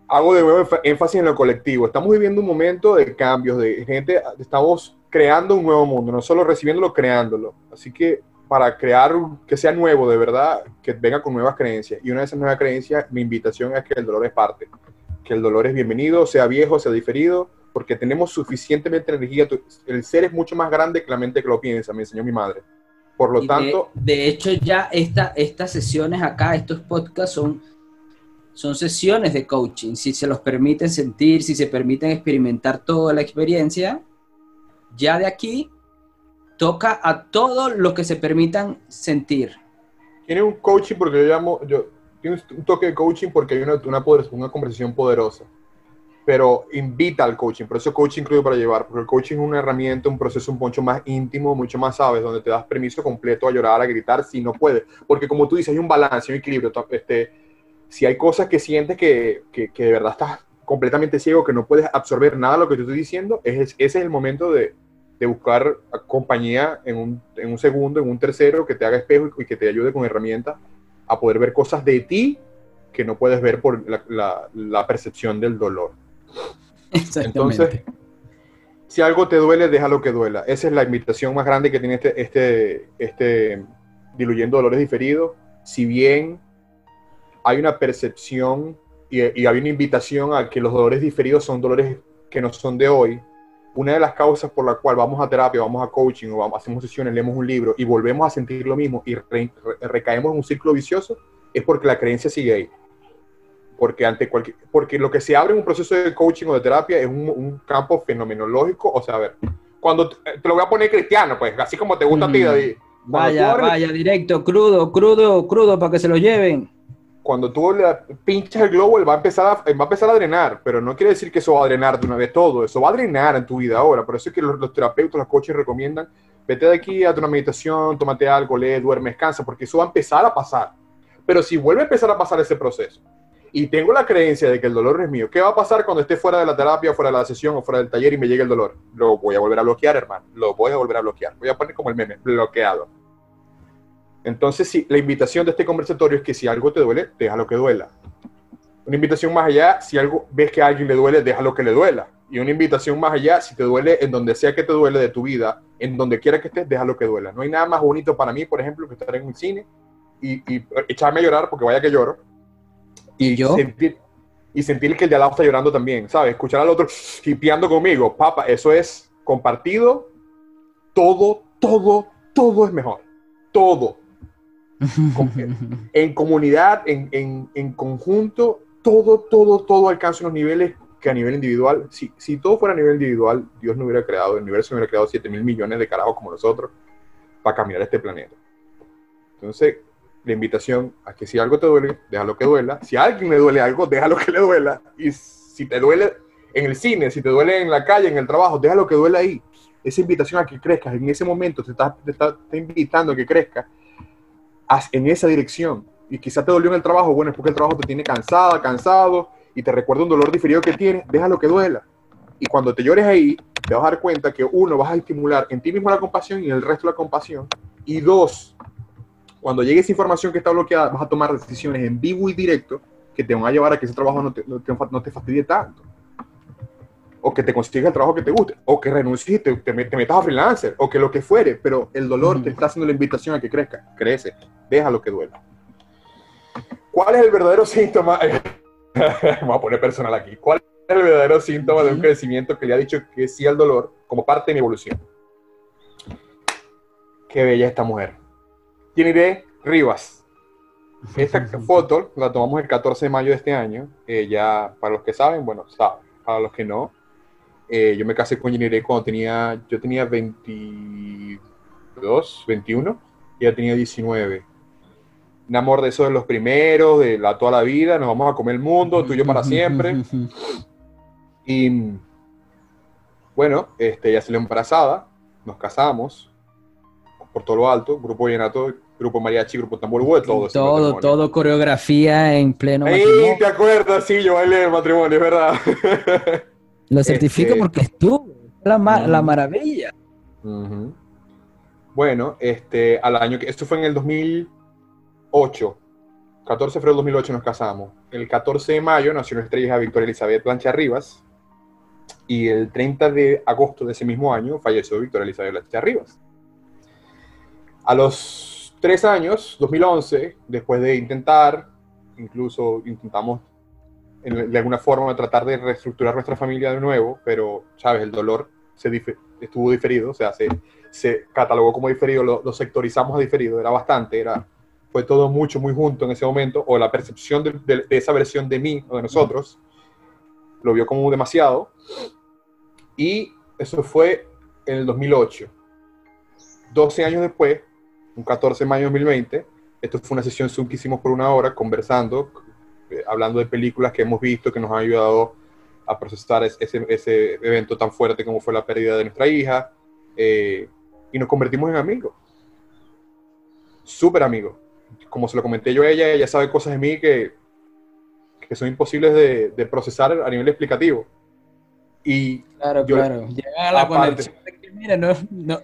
hago de nuevo énfasis en lo colectivo. Estamos viviendo un momento de cambios, de gente, estamos creando un nuevo mundo, no solo recibiéndolo, creándolo. Así que para crear que sea nuevo de verdad, que venga con nuevas creencias. Y una de esas nuevas creencias, mi invitación es que el dolor es parte, que el dolor es bienvenido, sea viejo, sea diferido, porque tenemos suficientemente energía. El ser es mucho más grande que la mente que lo piensa, me enseñó mi madre. Por lo tanto... De, hecho, ya esta, estas sesiones acá, estos podcasts son son sesiones de coaching, si se los permiten sentir, si se permiten experimentar toda la experiencia, ya de aquí toca a todo lo que se permitan sentir. Tiene un coaching porque yo llamo, yo, tiene un toque de coaching porque hay una, una, una conversación poderosa, pero invita al coaching, por eso coaching incluye para llevar, porque el coaching es una herramienta, un proceso un mucho más íntimo, mucho más, sabes, donde te das permiso completo a llorar, a gritar, si no puedes, porque como tú dices, hay un balance, un equilibrio, este, si hay cosas que sientes que, que, de verdad estás completamente ciego, que no puedes absorber nada de lo que te estoy diciendo, es, ese es el momento de, de buscar compañía en un, en un, segundo, en un tercero, que te haga espejo y que te ayude con herramientas a poder ver cosas de ti que no puedes ver por la, la, percepción del dolor. Entonces, si algo te duele, déjalo que duela. Esa es la invitación más grande que tiene este, este, este diluyendo dolores diferidos. Si bien hay una percepción y, hay una invitación a que los dolores diferidos son dolores que no son de hoy. Una de las causas por la cual vamos a terapia, vamos a coaching o vamos, hacemos sesiones, leemos un libro y volvemos a sentir lo mismo y recaemos en un círculo vicioso es porque la creencia sigue ahí. Porque, ante cualquier, porque lo que se abre en un proceso de coaching o de terapia es un, campo fenomenológico. O sea, a ver, cuando te, lo voy a poner cristiano, pues, así como te gusta a ti, David. Vaya, vaya, directo, crudo, crudo, crudo, para que se lo lleven cuando tú le pinchas el globo, él va, a empezar a, va a empezar a drenar, pero no quiere decir que eso va a drenar de una vez todo, eso va a drenar en tu vida ahora. Por eso es que los, terapeutas, los coaches recomiendan, vete de aquí, a una meditación, tómate algo, lee, duerme, descansa, porque eso va a empezar a pasar. Pero si vuelve a empezar a pasar ese proceso, y tengo la creencia de que el dolor es mío, ¿qué va a pasar cuando esté fuera de la terapia, fuera de la sesión o fuera del taller y me llegue el dolor? Lo voy a volver a bloquear, hermano, lo voy a volver a bloquear. Voy a poner como el meme, bloqueado entonces, sí, la invitación de este conversatorio es que si algo te duele, déjalo que duela. Una invitación más allá, si algo ves que a alguien le duele, déjalo que le duela. Y una invitación más allá, si te duele en donde sea que te duele de tu vida, en donde quiera que estés, déjalo que duela. No hay nada más bonito para mí, por ejemplo, que estar en un cine y, echarme a llorar, porque vaya que lloro. Y, yo. Sentir, y sentir que el de al lado está llorando también, ¿sabes? Escuchar al otro hipeando conmigo. Papa, eso es compartido. Todo, todo, todo es mejor. Todo en comunidad, en, conjunto, todo, todo, todo alcanza unos niveles que a nivel individual, si, si todo fuera a nivel individual, Dios no hubiera creado, el universo no hubiera creado 7 mil millones de carajos como nosotros para caminar este planeta. Entonces, la invitación a que si algo te duele, déjalo que duela. Si a alguien le duele algo, déjalo que le duela. Y si te duele en el cine, si te duele en la calle, en el trabajo, déjalo que duela ahí. Esa invitación a que crezcas en ese momento te está, te está, invitando a que crezcas en esa dirección. Y quizá te dolió en el trabajo, bueno, es porque el trabajo te tiene cansada, cansado, y te recuerda un dolor diferido que tienes, déjalo que duela. Y cuando te llores ahí, te vas a dar cuenta que uno, vas a estimular en ti mismo la compasión y en el resto la compasión. Y dos, cuando llegue esa información que está bloqueada, vas a tomar decisiones en vivo y directo que te van a llevar a que ese trabajo no te, no te, fastidie tanto. O que te consigas el trabajo que te guste. O que renuncies y te, te, metas a freelancer. O que lo que fuere. Pero el dolor te está haciendo la invitación a que crezca. Crece. Deja lo que duela. ¿Cuál es el verdadero síntoma? Vamos a poner personal aquí. ¿Cuál es el verdadero síntoma de un crecimiento que le ha dicho que sí al dolor como parte de mi evolución? Qué bella esta mujer. Tiene Rivas. Esta foto la tomamos el 14 de mayo de este año. Eh, ya, para los que saben, bueno, saben. Para los que no, eh, yo me casé con Giniré cuando tenía, yo tenía 22, 21, y ella tenía 19. Un amor de esos de los primeros, de la toda la vida, nos vamos a comer el mundo, tuyo para siempre. Y bueno, este, ella salió embarazada, nos casamos por todo lo alto, grupo llenato, grupo mariachi, grupo tambor, hubo todo. Todo, todo coreografía en pleno Ahí, ¿te acuerdas? Sí, yo bailé el matrimonio, es verdad. Lo certifico este, porque estuvo, la, la maravilla. Bueno, este, al año que, esto fue en el 2008, 14 de febrero del 2008 nos casamos. El 14 de mayo nació nuestra hija Victoria Elizabeth Plancha Rivas y el 30 de agosto de ese mismo año falleció Victoria Elizabeth Plancha Rivas. A los tres años, 2011, después de intentar, incluso intentamos de alguna forma tratar de reestructurar nuestra familia de nuevo, pero, ¿sabes? El dolor se estuvo diferido, o sea, se, se catalogó como diferido, lo, sectorizamos a diferido, era bastante, era, fue todo mucho, muy junto en ese momento, o la percepción de, de esa versión de mí o de nosotros, lo vio como demasiado, y eso fue en el 2008. 12 años después, un 14 de mayo de 2020. Esto fue una sesión Zoom que hicimos por una hora conversando, eh, hablando de películas que hemos visto que nos han ayudado a procesar ese, ese, evento tan fuerte como fue la pérdida de nuestra hija. Eh, y nos convertimos en amigos. Súper amigos. Como se lo comenté yo a ella, ella sabe cosas de mí que, que son imposibles de, de procesar a nivel explicativo. Y claro, claro. Llega a la conexión de que, mira, no, no,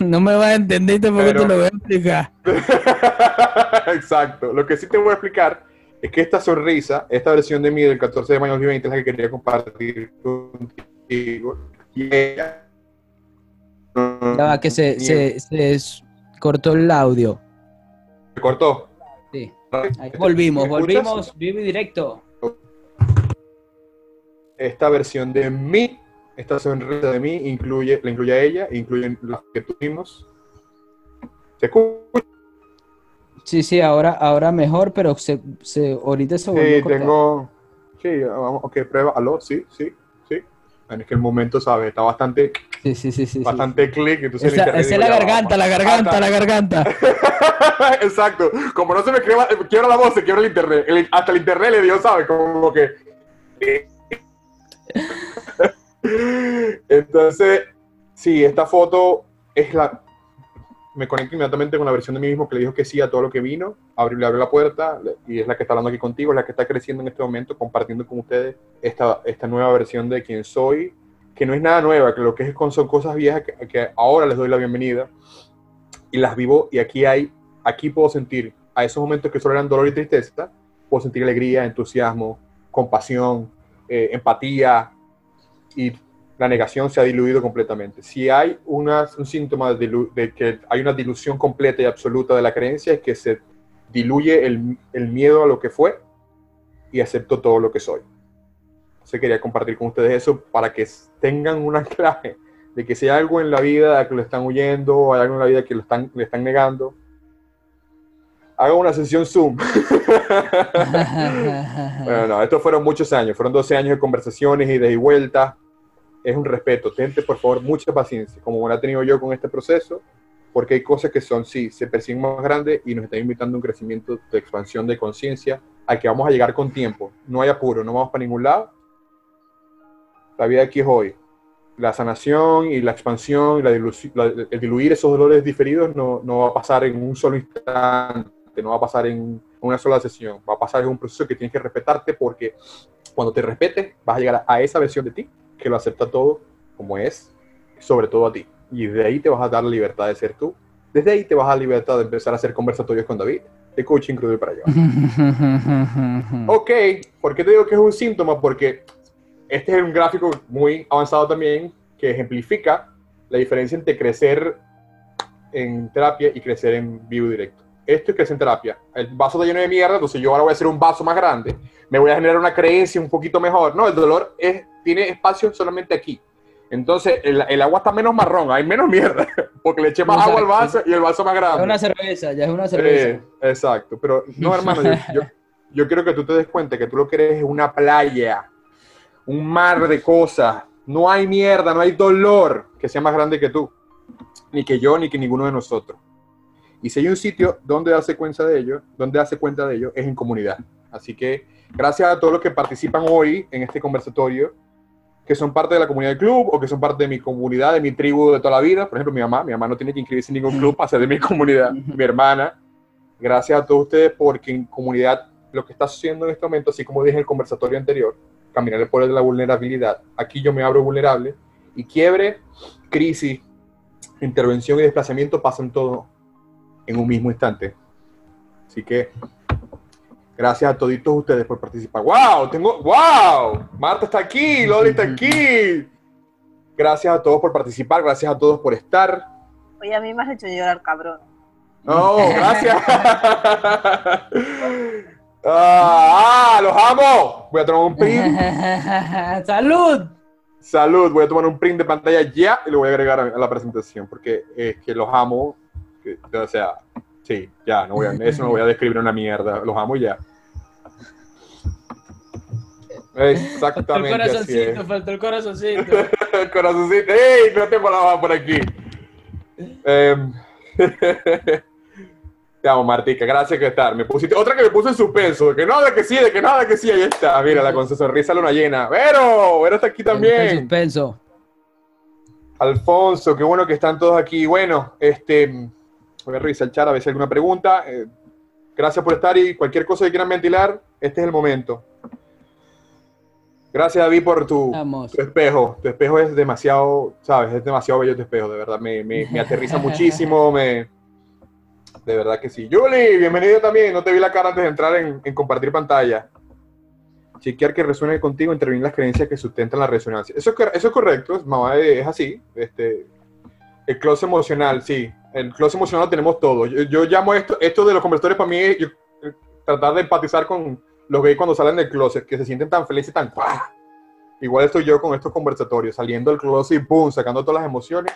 no me vas a entender porque te lo voy a explicar. Exacto. Lo que sí te voy a explicar es que esta sonrisa, esta versión de mí del 14 de mayo de 2020 es la que quería compartir contigo. Y ella. Ya que se, se, se, cortó el audio. ¿Se cortó? Sí. Ahí volvimos, volvimos vivo y directo. Esta versión de mí esta sonrisa de mí incluye, la incluye a ella, incluye las que tuvimos. ¿Se escucha? Sí, sí, ahora, ahora mejor, pero se, se, ahorita se volvió Sí, tengo... Sí, vamos, ok, prueba. ¿Aló? Sí, sí, sí. Es que el momento, ¿sabes? Está bastante... Sí, sí, sí, sí. Bastante clic. Entonces esa, es la garganta, la garganta, la garganta. Exacto. Como no se me quiebra, la voz, se quiebra el internet. hasta el internet le dio, ¿sabes? Como que... Entonces, sí, esta foto es la... Me conecto inmediatamente con la versión de mí mismo que le dijo que sí a todo lo que vino, abrió, le abrió la puerta y es la que está hablando aquí contigo, es la que está creciendo en este momento, compartiendo con ustedes esta, esta nueva versión de quién soy, que no es nada nueva, que lo que es son cosas viejas que, ahora les doy la bienvenida y las vivo y aquí hay, aquí puedo sentir a esos momentos que solo eran dolor y tristeza, puedo sentir alegría, entusiasmo, compasión, eh, empatía, y la negación se ha diluido completamente. Si hay una, un síntoma de, que hay una dilución completa y absoluta de la creencia, es que se diluye el, el miedo a lo que fue y acepto todo lo que soy. Se quería compartir con ustedes eso para que tengan una clave de que si hay algo en la vida que lo están huyendo, hay algo en la vida que lo están, le están negando, haga una sesión Zoom. bueno, no, estos fueron muchos años, fueron 12 años de conversaciones y de vueltas es un respeto. Tente, por favor, mucha paciencia, como la he tenido yo con este proceso. porque hay cosas que son, sí, se persiguen más grandes y nos están invitando a un crecimiento de expansión de conciencia al que vamos a llegar con tiempo. No hay apuro, no vamos para ningún lado. La vida aquí es hoy. La sanación y la expansión y la el diluir esos dolores diferidos no, no va a pasar en un solo instante, no va a pasar en una sola sesión, va a pasar en un proceso que tienes que respetarte porque cuando te respetes vas a llegar a esa versión de ti que lo acepta todo como es, sobre todo a ti. Y de ahí te vas a dar la libertad de ser tú. Desde ahí te vas a dar la libertad de empezar a hacer conversatorios con David, de coaching crudo para allá. ok, ¿por qué te digo que es un síntoma? Porque este es un gráfico muy avanzado también que ejemplifica la diferencia entre crecer en terapia y crecer en vivo directo. Esto es crecer en terapia. El vaso está lleno de mierda, entonces yo ahora voy a hacer un vaso más grande. Me voy a generar una creencia un poquito mejor. No, el dolor es, tiene espacio solamente aquí. Entonces, el, agua está menos marrón, hay menos mierda, porque le eché más agua al vaso y el vaso más grande. Es una cerveza, ya es una cerveza. Eh, exacto, pero no, hermano, yo, quiero que tú te des cuenta que tú lo que eres es una playa, un mar de cosas. No hay mierda, no hay dolor que sea más grande que tú, ni que yo, ni que ninguno de nosotros. Y si hay un sitio donde darse cuenta de ello, donde darse cuenta de ello, es en comunidad. Así que gracias a todos los que participan hoy en este conversatorio que son parte de la comunidad del club o que son parte de mi comunidad, de mi tribu de toda la vida. Por ejemplo, mi mamá, mi mamá no tiene que inscribirse en ningún club para ser de mi comunidad. Mi hermana, gracias a todos ustedes porque en comunidad lo que está haciendo en este momento, así como dije en el conversatorio anterior, caminar el poder de la vulnerabilidad. Aquí yo me abro vulnerable y quiebre, crisis, intervención y desplazamiento pasan todo en un mismo instante. Así que Gracias a toditos ustedes por participar. ¡Wow! Tengo. ¡Wow! Marta está aquí, Loli está aquí. Gracias a todos por participar, gracias a todos por estar. Oye, a mí me has hecho llorar, cabrón. No, gracias. Ah, ah, los amo. Voy a tomar un print. ¡Salud! Salud. Voy a tomar un print de pantalla ya y lo voy a agregar a la presentación porque es que los amo. o sea, Sí, ya, no voy a, eso no voy a describir una mierda, los amo ya. Exactamente. Faltó el corazoncito, faltó el corazoncito. el corazoncito, ¡ey! No tengo la por aquí. Em, te amo, Martica, gracias por estar. Me pusiste, otra que me puso en suspenso, de que no, de que sí, de que no, de que sí, ahí está. Mírala con su sonrisa luna llena. Vero, Vero está aquí también. En suspenso. Alfonso, qué bueno que están todos aquí. Bueno, este Voy a revisar el chat a ver si hay alguna pregunta. Eh, gracias por estar y cualquier cosa que quieran ventilar, este es el momento. Gracias, David, por tu, espejo. Tu espejo es demasiado, ¿sabes? Es demasiado bello tu espejo, de verdad. Me, me, aterriza muchísimo. Me, de verdad que sí. Julie, bienvenido también. No te vi la cara antes de entrar en, compartir pantalla. Chequear que resuene contigo, intervenir las creencias que sustentan la resonancia. Eso, eso es correcto, mamá, es así. Este, el close emocional, sí el close emocional tenemos todo. Yo, llamo esto, esto de los conversores para mí es tratar de empatizar con los gays cuando salen del closet, que se sienten tan felices, tan Igual estoy yo con estos conversatorios, saliendo del closet y pum, sacando todas las emociones.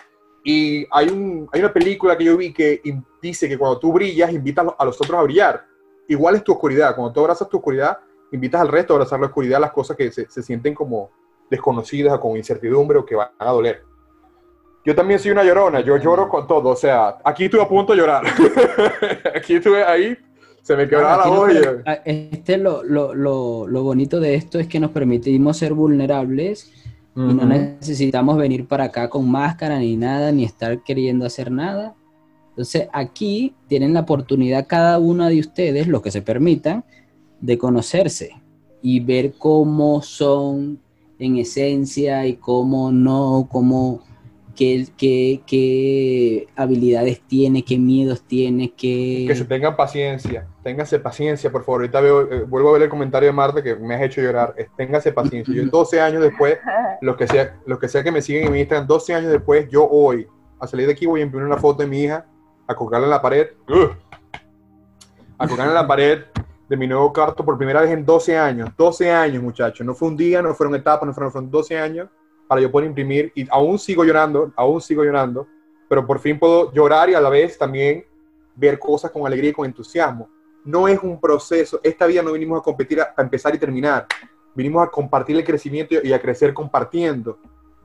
Y hay, un, hay una película que yo vi que dice que cuando tú brillas, invitas a los otros a brillar. Igual es tu oscuridad. Cuando tú abrazas tu oscuridad, invitas al resto a abrazar la oscuridad, las cosas que se, se sienten como desconocidas o con incertidumbre o que van a doler. Yo también soy una llorona, yo lloro con todo, o sea, aquí estuve a punto de llorar. aquí estuve ahí, se me quebraba la voz. Este lo, lo, lo, lo, bonito de esto es que nos permitimos ser vulnerables y no necesitamos venir para acá con máscara ni nada, ni estar queriendo hacer nada. Entonces aquí tienen la oportunidad cada uno de ustedes, los que se permitan, de conocerse y ver cómo son en esencia y cómo no, cómo qué, qué, habilidades tiene, qué miedos tiene, qué... Que se tengan paciencia, téngase paciencia, por favor. Ahorita veo, eh, vuelvo a ver el comentario de Marta que me has hecho llorar. téngase paciencia. Yo 12 años después, los que, sea, los que sea que me siguen en mi Instagram, 12 años después, yo hoy, a salir de aquí, voy a imprimir una foto de mi hija, a colgarla en la pared. A colgarla en la pared de mi nuevo carto por primera vez en 12 años. 12 años, muchachos. No fue un día, no fueron etapas, no fueron, fueron 12 años para yo poder imprimir y aún sigo llorando, aún sigo llorando, pero por fin puedo llorar y a la vez también ver cosas con alegría y con entusiasmo. No es un proceso, esta vida no vinimos a competir a, empezar y terminar, vinimos a compartir el crecimiento y a crecer compartiendo.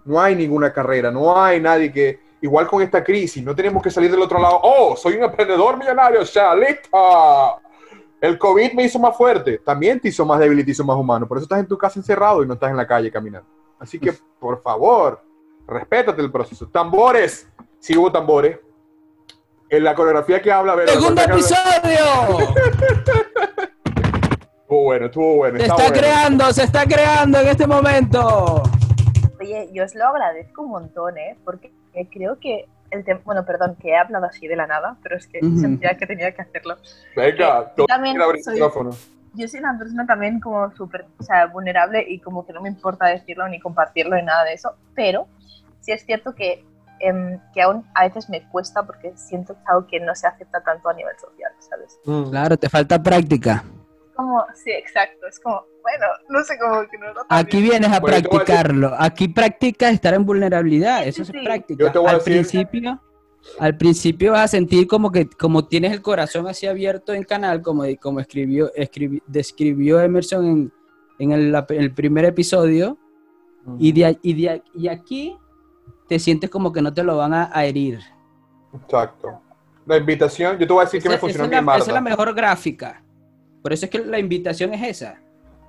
No hay ninguna carrera, no hay nadie que, igual con esta crisis, no tenemos que salir del otro lado. Oh, soy un emprendedor millonario, ya, listo. El COVID me hizo más fuerte, también te hizo más débil y te hizo más humano. Por eso estás en tu casa encerrado y no estás en la calle caminando. Así que, por favor, respétate el proceso. Tambores, sí hubo tambores. En la coreografía que habla, a ver, ¡Segundo episodio! Estuvo bueno, estuvo bueno. Se está está bueno. creando, se está creando en este momento. Oye, yo os lo agradezco un montón, ¿eh? Porque creo que el tema, bueno, perdón, que he hablado así de la nada, pero es que Ujú. sentía que tenía que hacerlo. Venga, Yo todo también quiere abrir el soy- micrófono. Yo soy una persona también como súper, o sea, vulnerable y como que no me importa decirlo ni compartirlo ni nada de eso, pero sí es cierto que, em, que aún a veces me cuesta porque siento que es algo que no se acepta tanto a nivel social, ¿sabes? Mm. Claro, te falta práctica. Como, sí, exacto, es como, bueno, no sé cómo que no lo Aquí vienes a Bueno, voy a decir- practicarlo. Aquí practicas estar en vulnerabilidad. Eso es Sí, sí. práctica. Yo te voy a Al decir- principio, al principio vas a sentir como que como tienes el corazón así abierto en canal, como, como escribió, escribi- describió Emerson en, en el, el primer episodio, y, de, a- y, de a- y aquí te sientes como que no te lo van a, a herir. Exacto. La invitación, yo te voy a decir que me funcionó bien, la, esa es la Marta. mejor gráfica. Por eso es que la invitación es esa.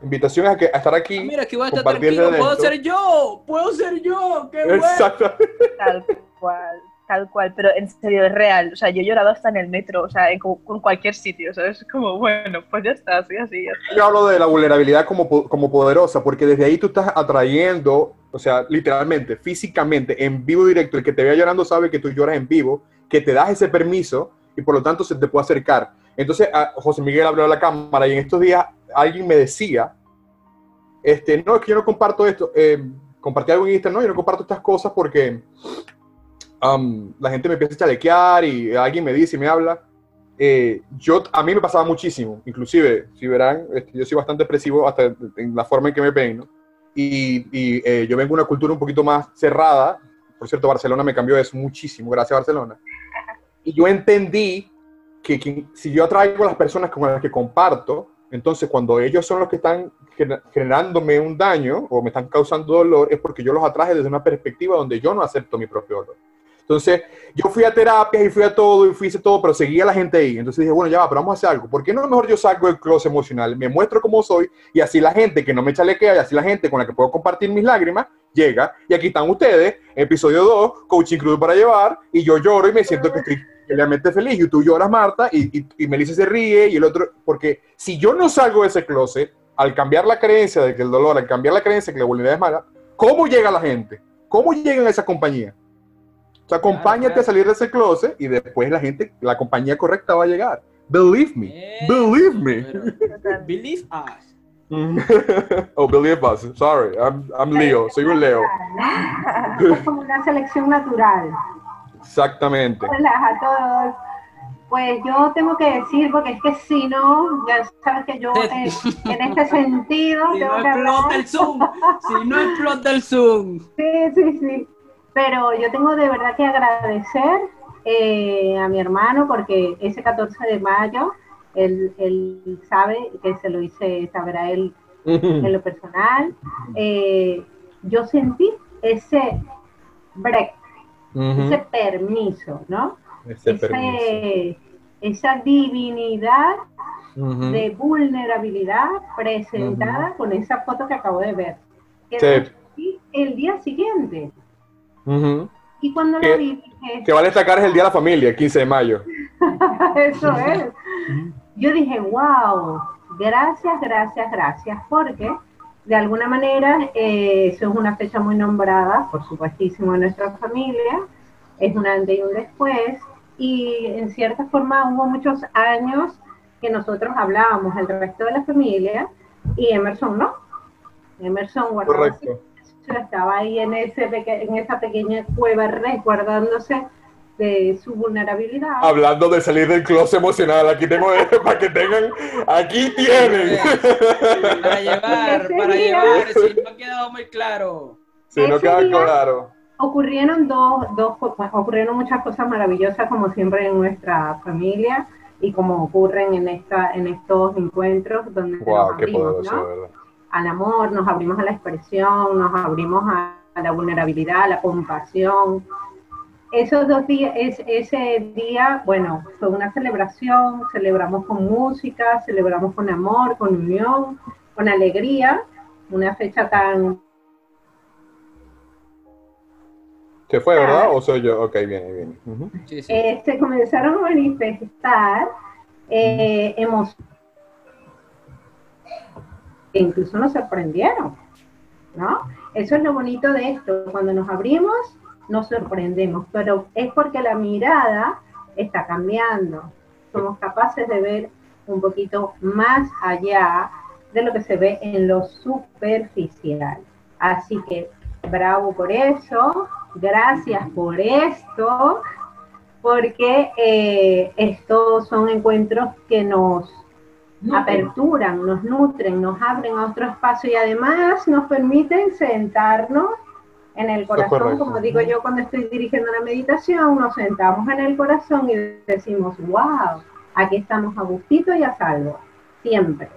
Invitación a, que, a estar aquí. Ah, mira, aquí voy a estar tranquilo, puedo ser yo, puedo ser yo, qué bueno. Exacto. Tal cual, tal cual, pero en serio es real. O sea, yo he llorado hasta en el metro, o sea, en, en cualquier sitio, ¿sabes? Es como, bueno, pues ya está, así, así, ya está. Yo hablo de la vulnerabilidad como, como poderosa, porque desde ahí tú estás atrayendo, o sea, literalmente, físicamente, en vivo directo, el que te vea llorando sabe que tú lloras en vivo, que te das ese permiso y por lo tanto se te puede acercar. Entonces, a- José Miguel abrió la cámara y en estos días alguien me decía, este, no, es que yo no comparto esto, eh, compartí algo en Instagram, no, yo no comparto estas cosas porque um, la gente me empieza a chalequear y alguien me dice y me habla. Eh, yo, a mí me pasaba muchísimo, inclusive, si verán, este, yo soy bastante expresivo hasta en la forma en que me peino, y, y, eh, yo vengo de una cultura un poquito más cerrada, por cierto, Barcelona me cambió eso muchísimo, gracias Barcelona, y yo entendí que, que si yo atraigo a las personas con las que comparto, entonces cuando ellos son los que están gener- generándome un daño o me están causando dolor, es porque yo los atraje desde una perspectiva donde yo no acepto mi propio dolor. Entonces, yo fui a terapia y fui a todo y fui a todo, pero seguía la gente ahí. Entonces dije, bueno, ya va, pero vamos a hacer algo. ¿Por qué no mejor yo salgo del closet emocional? Me muestro como soy y así la gente que no me chalequea y así la gente con la que puedo compartir mis lágrimas llega. Y aquí están ustedes, episodio 2, coaching crudo para llevar, y yo lloro y me siento que estoy realmente feliz. Y tú lloras, Marta, y, y, y Melissa se ríe y el otro, porque si yo no salgo de ese closet, al cambiar la creencia de que el dolor, al cambiar la creencia de que la vulnerabilidad es mala, ¿cómo llega la gente? ¿Cómo llegan a esa compañía? O sea, acompáñate claro. a salir de ese closet y después la gente, la compañía correcta va a llegar. Believe me. Eh, Believe me. Believe us. oh, believe us. Sorry, I'm, I'm Leo. Soy un Leo. ¿no? Es como una selección natural. Exactamente. Hola a todos. Pues yo tengo que decir, porque es que si no, ya sabes que yo eh, en este sentido Si tengo no hablar. explota el Zoom, si no explota el Zoom. Sí, sí, sí. Pero yo tengo de verdad que agradecer eh, a mi hermano porque ese 14 de mayo él, él sabe que se lo hice saber a él en lo personal. Eh, yo sentí ese break, ese permiso, ¿no? Ese permiso. Esa divinidad de vulnerabilidad presentada con esa foto que acabo de ver. Que Sí. el día siguiente. Y cuando Que- lo dije, Que vale destacar es el Día de la Familia, el 15 de mayo. eso es. Yo dije, wow, gracias, gracias, gracias, porque de alguna manera eh, eso es una fecha muy nombrada, por supuestísimo, en nuestra familia, es un antes y un después, y en cierta forma hubo muchos años que nosotros hablábamos, el resto de la familia, y Emerson no. Emerson guardaba Correcto. Silencio, estaba ahí en, ese en esa pequeña cueva resguardándose de su vulnerabilidad. Hablando de salir del closet emocional, aquí tengo para que tengan, aquí tienen. Para llevar, para día- llevar, si no ha quedado muy claro. Si no queda claro. ocurrieron dos, dos co- ocurrieron muchas cosas maravillosas como siempre en nuestra familia y como ocurren en esta en estos encuentros donde nos Wow, qué poderoso, ¿no? verdad. Al amor nos abrimos a la expresión nos abrimos a, a la vulnerabilidad a la compasión esos dos días, es, ese día, bueno, fue una celebración, celebramos con música, celebramos con amor, con unión, con alegría, una fecha tan... ¿Se fue, verdad? ¿O soy yo? Ok, viene, viene. sí, sí. Este, comenzaron a manifestar eh, emociones. Incluso nos sorprendieron, ¿no? Eso es lo bonito de esto, cuando nos abrimos nos sorprendemos, pero es porque la mirada está cambiando. Somos capaces de ver un poquito más allá de lo que se ve en lo superficial. Así que bravo por eso, gracias por esto, porque eh, estos son encuentros que nos aperturan, nos nutren, nos abren a otro espacio y además nos permiten sentarnos en el corazón, como digo yo cuando estoy dirigiendo la meditación, nos sentamos en el corazón y decimos, wow, aquí estamos a gustito y a salvo, siempre.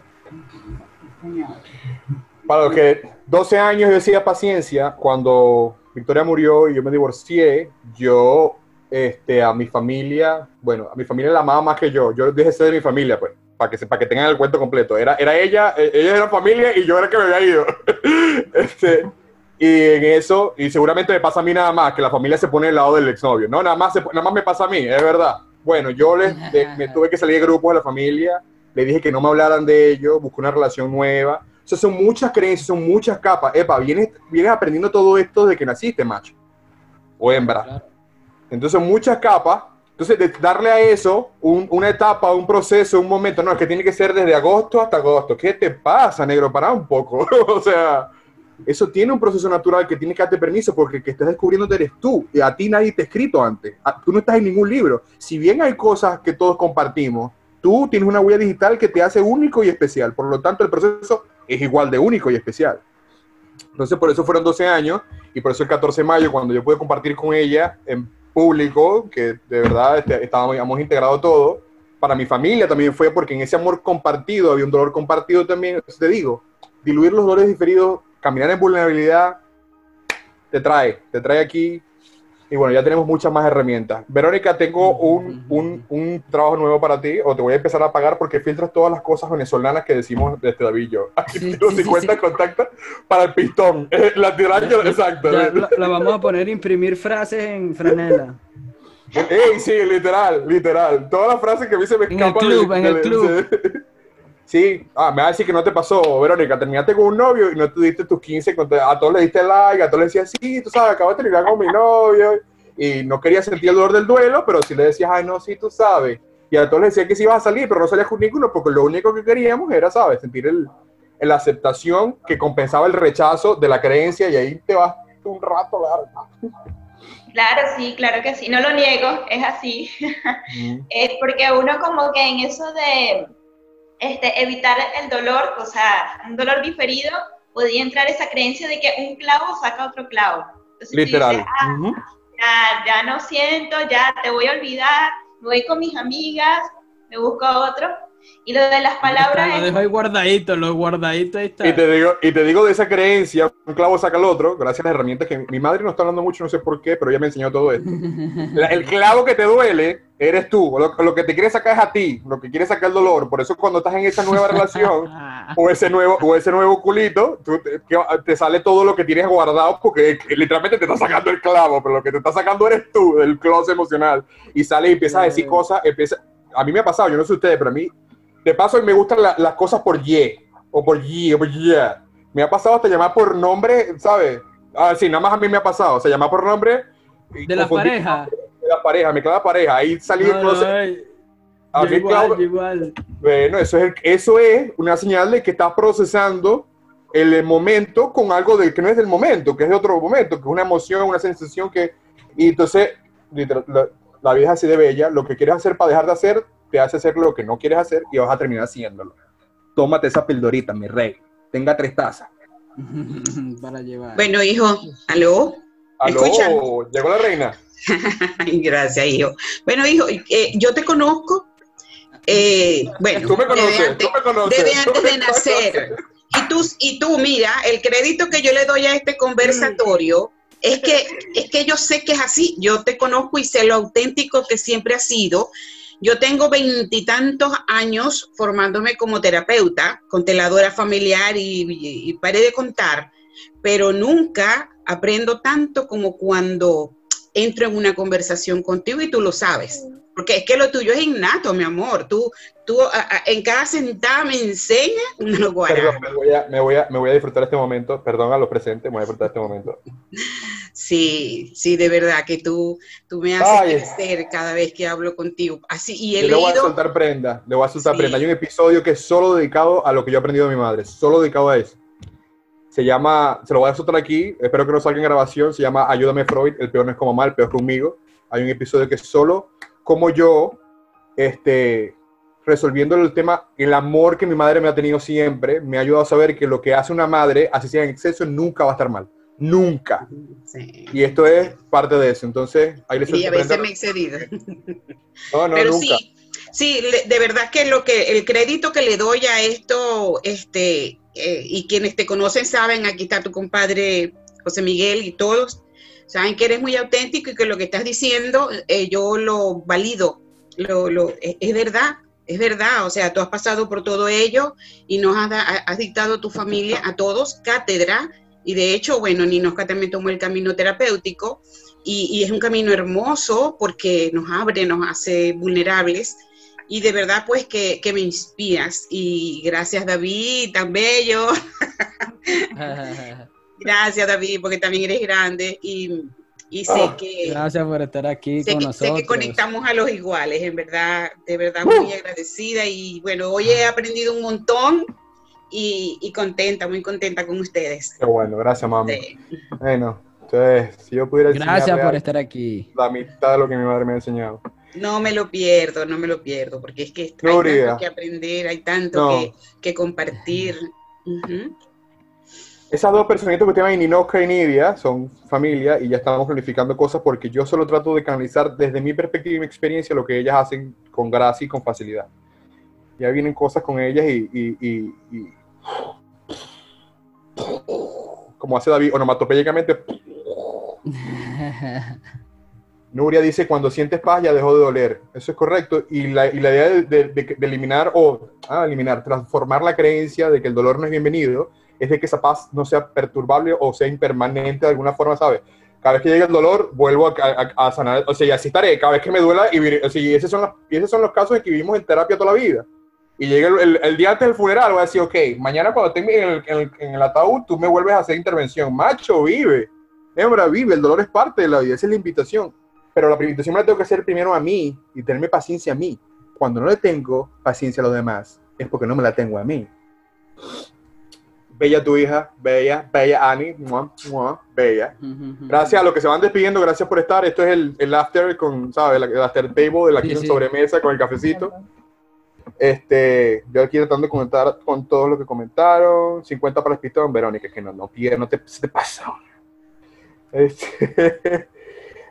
Para los que 12 años yo decía paciencia, cuando Victoria murió y yo me divorcié, yo este, a mi familia, bueno, a mi familia la amaba más que yo, yo dejé ser de mi familia, pues, para que, para que tengan el cuento completo. Era, era ella, e, ella era familia y yo era el que me había ido. este, y en eso, y seguramente me pasa a mí nada más, que la familia se pone al lado del exnovio, ¿no? Nada más, nada más me pasa a mí, es verdad. Bueno, yo les, me tuve que salir de grupos de la familia, le dije que no me hablaran de ello, busqué una relación nueva. O sea, son muchas creencias, son muchas capas. Epa, vienes, vienes aprendiendo todo esto desde que naciste, macho. O hembra. Entonces, muchas capas. Entonces, de darle a eso una etapa, un proceso, un momento, no, es que tiene que ser desde agosto hasta agosto. ¿Qué te pasa, negro? Para un poco. o sea, eso tiene un proceso natural que tiene que darte permiso porque el que estás descubriendo eres tú y a ti nadie te ha escrito antes. Tú no estás en ningún libro. Si bien hay cosas que todos compartimos, tú tienes una huella digital que te hace único y especial. Por lo tanto, el proceso es igual de único y especial. Entonces, por eso fueron 12 años y por eso el 14 de mayo, cuando yo pude compartir con ella en público, que de verdad este, estábamos integrados todo, para mi familia también fue porque en ese amor compartido había un dolor compartido también. te digo, diluir los dolores diferidos caminar en vulnerabilidad te trae, te trae aquí. Y bueno, ya tenemos muchas más herramientas. Verónica, tengo un, un, un, trabajo nuevo para ti, o te voy a empezar a pagar porque filtras todas las cosas venezolanas que decimos de este David yo. Aquí sí, tengo 50 contactos para el pistón. La tiraña, exacto. la, vamos a poner imprimir frases en franela. Ey, sí, literal, literal. Todas las frases que a mí se me escapan. En el club, en el club. Sí, ah, me va a decir que no te pasó, Verónica, terminaste con un novio y no te diste tus 15, a todos le diste like, a todos le decías, sí, tú sabes, acabo de terminar con mi novio, y no quería sentir el dolor del duelo, pero si le decías, ay, no, sí, tú sabes, y a todos le decías que sí ibas a salir, pero no salías con ninguno, porque lo único que queríamos era, sabes, sentir el, la aceptación que compensaba el rechazo de la creencia, y ahí te vas un rato largo. Claro, sí, claro que sí, no lo niego, es así. es porque uno como que en eso de este, evitar el dolor, o sea, un dolor diferido, podía entrar esa creencia de que un clavo saca otro clavo. Literal. Ah, ya, ya no siento, ya te voy a olvidar, me voy con mis amigas, me busco a otro. Y lo de las palabras. Lo dejo ahí guardadito, lo guardadito ahí está. Y te, digo, y te digo de esa creencia, un clavo saca el otro, gracias a las herramientas que mi madre no está hablando mucho, no sé por qué, pero ella me enseñó todo esto. el clavo que te duele eres tú, lo, que te quiere sacar es a ti, lo que quiere sacar el dolor. Por eso cuando estás en esa nueva relación o ese nuevo o ese nuevo culito, te, sale todo lo que tienes guardado porque literalmente te está sacando el clavo, pero lo que te está sacando eres tú, del closet emocional. Y sale y empiezas a decir cosas, empieza, a mí me ha pasado, yo no sé ustedes, pero a mí de paso me gustan las cosas por Y, o por Y, o por Y. Me ha pasado hasta llamar por nombre, ¿sabes? Ah, sí, nada más a mí me ha pasado, o sea, llamar por nombre. De la pareja. De la pareja, me clava pareja, ahí salí no, igual, igual. Bueno, eso es, eso es una señal de que estás procesando el momento con algo del que no es del momento, que es de otro momento, que es una emoción, una sensación que... Y entonces, la, la vida es así de bella, lo que quieres hacer para dejar de hacer, te hace hacer lo que no quieres hacer y vas a terminar haciéndolo. Tómate esa pildorita, mi rey. Tenga tres tazas. Para llevar. Bueno, hijo, ¿aló? ¿Aló? ¿Llegó la reina? Gracias, hijo. Bueno, hijo, eh, yo te conozco. Eh, bueno, tú me conoces, tú me conoces. Desde antes de nacer. Y tú, y tú, mira, el crédito que yo le doy a este conversatorio Es que, es que yo sé que es así. Yo te conozco y sé lo auténtico que siempre has sido. Yo tengo veintitantos años formándome como terapeuta, conteladora familiar y, y, y paré de contar, pero nunca aprendo tanto como cuando entro en una conversación contigo y tú lo sabes. Porque es que lo tuyo es innato, mi amor. Tú, tú a, a, en cada sentada me enseñas una Perdón, me me, voy a, me voy a disfrutar este momento. Perdón a los presentes, me voy a disfrutar este momento. Sí, sí, de verdad que tú, tú me haces Ay, crecer cada vez que hablo contigo. Así, y he le leído... voy a soltar prenda, le voy a soltar sí. prenda. Hay un episodio que es solo dedicado a lo que yo he aprendido de mi madre, solo dedicado a eso. Se llama, se lo voy a soltar aquí, espero que no salga en grabación, se llama Ayúdame Freud, el peor no es como mal, el peor conmigo. Hay un episodio que es solo como yo, este, resolviendo el tema, el amor que mi madre me ha tenido siempre, me ha ayudado a saber que lo que hace una madre, así sea en exceso, nunca va a estar mal. Nunca. Sí. Y esto es parte de eso. Entonces, ahí les Y a veces me he excedido. No, no, Pero nunca. sí, sí, de verdad que lo que el crédito que le doy a esto, este, eh, y quienes te conocen saben, aquí está tu compadre José Miguel y todos, saben que eres muy auténtico y que lo que estás diciendo eh, yo lo valido, lo, lo, es, es, verdad, es verdad, o sea, tú has pasado por todo ello y nos has, has dictado a tu familia, a todos, cátedra, y de hecho, bueno, Ninoska también tomó el camino terapéutico y, y, es un camino hermoso porque nos abre, nos hace vulnerables y de verdad pues que, que me inspiras y gracias David, tan bello. Gracias, David, porque también eres grande y, y sé oh, que... Gracias por estar aquí sé con que, nosotros. Sé que conectamos a los iguales, en verdad, de verdad muy uh. agradecida y bueno, hoy he aprendido un montón y, y contenta, muy contenta con ustedes. Qué bueno, gracias, mami. Sí. Bueno, entonces, si yo pudiera Gracias por estar aquí. La mitad de lo que mi madre me ha enseñado. No me lo pierdo, no me lo pierdo, porque es que hay tanto que aprender, hay tanto no. que, que, compartir. Uh -huh. Esas dos personitas que ustedes ven, Ninoka y Nidia, son familia y ya estamos planificando cosas porque yo solo trato de canalizar desde mi perspectiva y mi experiencia lo que ellas hacen con gracia y con facilidad. Ya vienen cosas con ellas y, y, y, y como hace David, onomatopéyicamente. Nuria dice, cuando sientes paz ya dejó de doler. Eso es correcto. Y la, y la idea de, de, de, eliminar o ah, eliminar, transformar la creencia de que el dolor no es bienvenido, es de que esa paz no sea perturbable o sea impermanente de alguna forma, ¿sabes? Cada vez que llegue el dolor, vuelvo a, a, a sanar, o sea, y así estaré, cada vez que me duela, y, o sea, y esos, son los, y esos son los casos en que vivimos en terapia toda la vida. Y llega el, el, el, día antes del funeral, voy a decir, ok, mañana cuando esté en el, en, el, en el, ataúd, tú me vuelves a hacer intervención. Macho, vive. Hembra, vive. El dolor es parte de la vida, esa es la invitación. Pero la invitación me la tengo que hacer primero a mí y tenerme paciencia a mí. Cuando no le tengo paciencia a los demás, es porque no me la tengo a mí. Bella tu hija, bella, bella Ani, mua, mua, bella. Gracias a los que se van despidiendo, gracias por estar. Esto es el, el after con, ¿sabes? El after table de la sí, sí. sobremesa con el cafecito. Este, yo aquí tratando de comentar con todos los que comentaron. 50 para el pistón, Verónica, que no, no pierdas, no te, se te pasa. Este,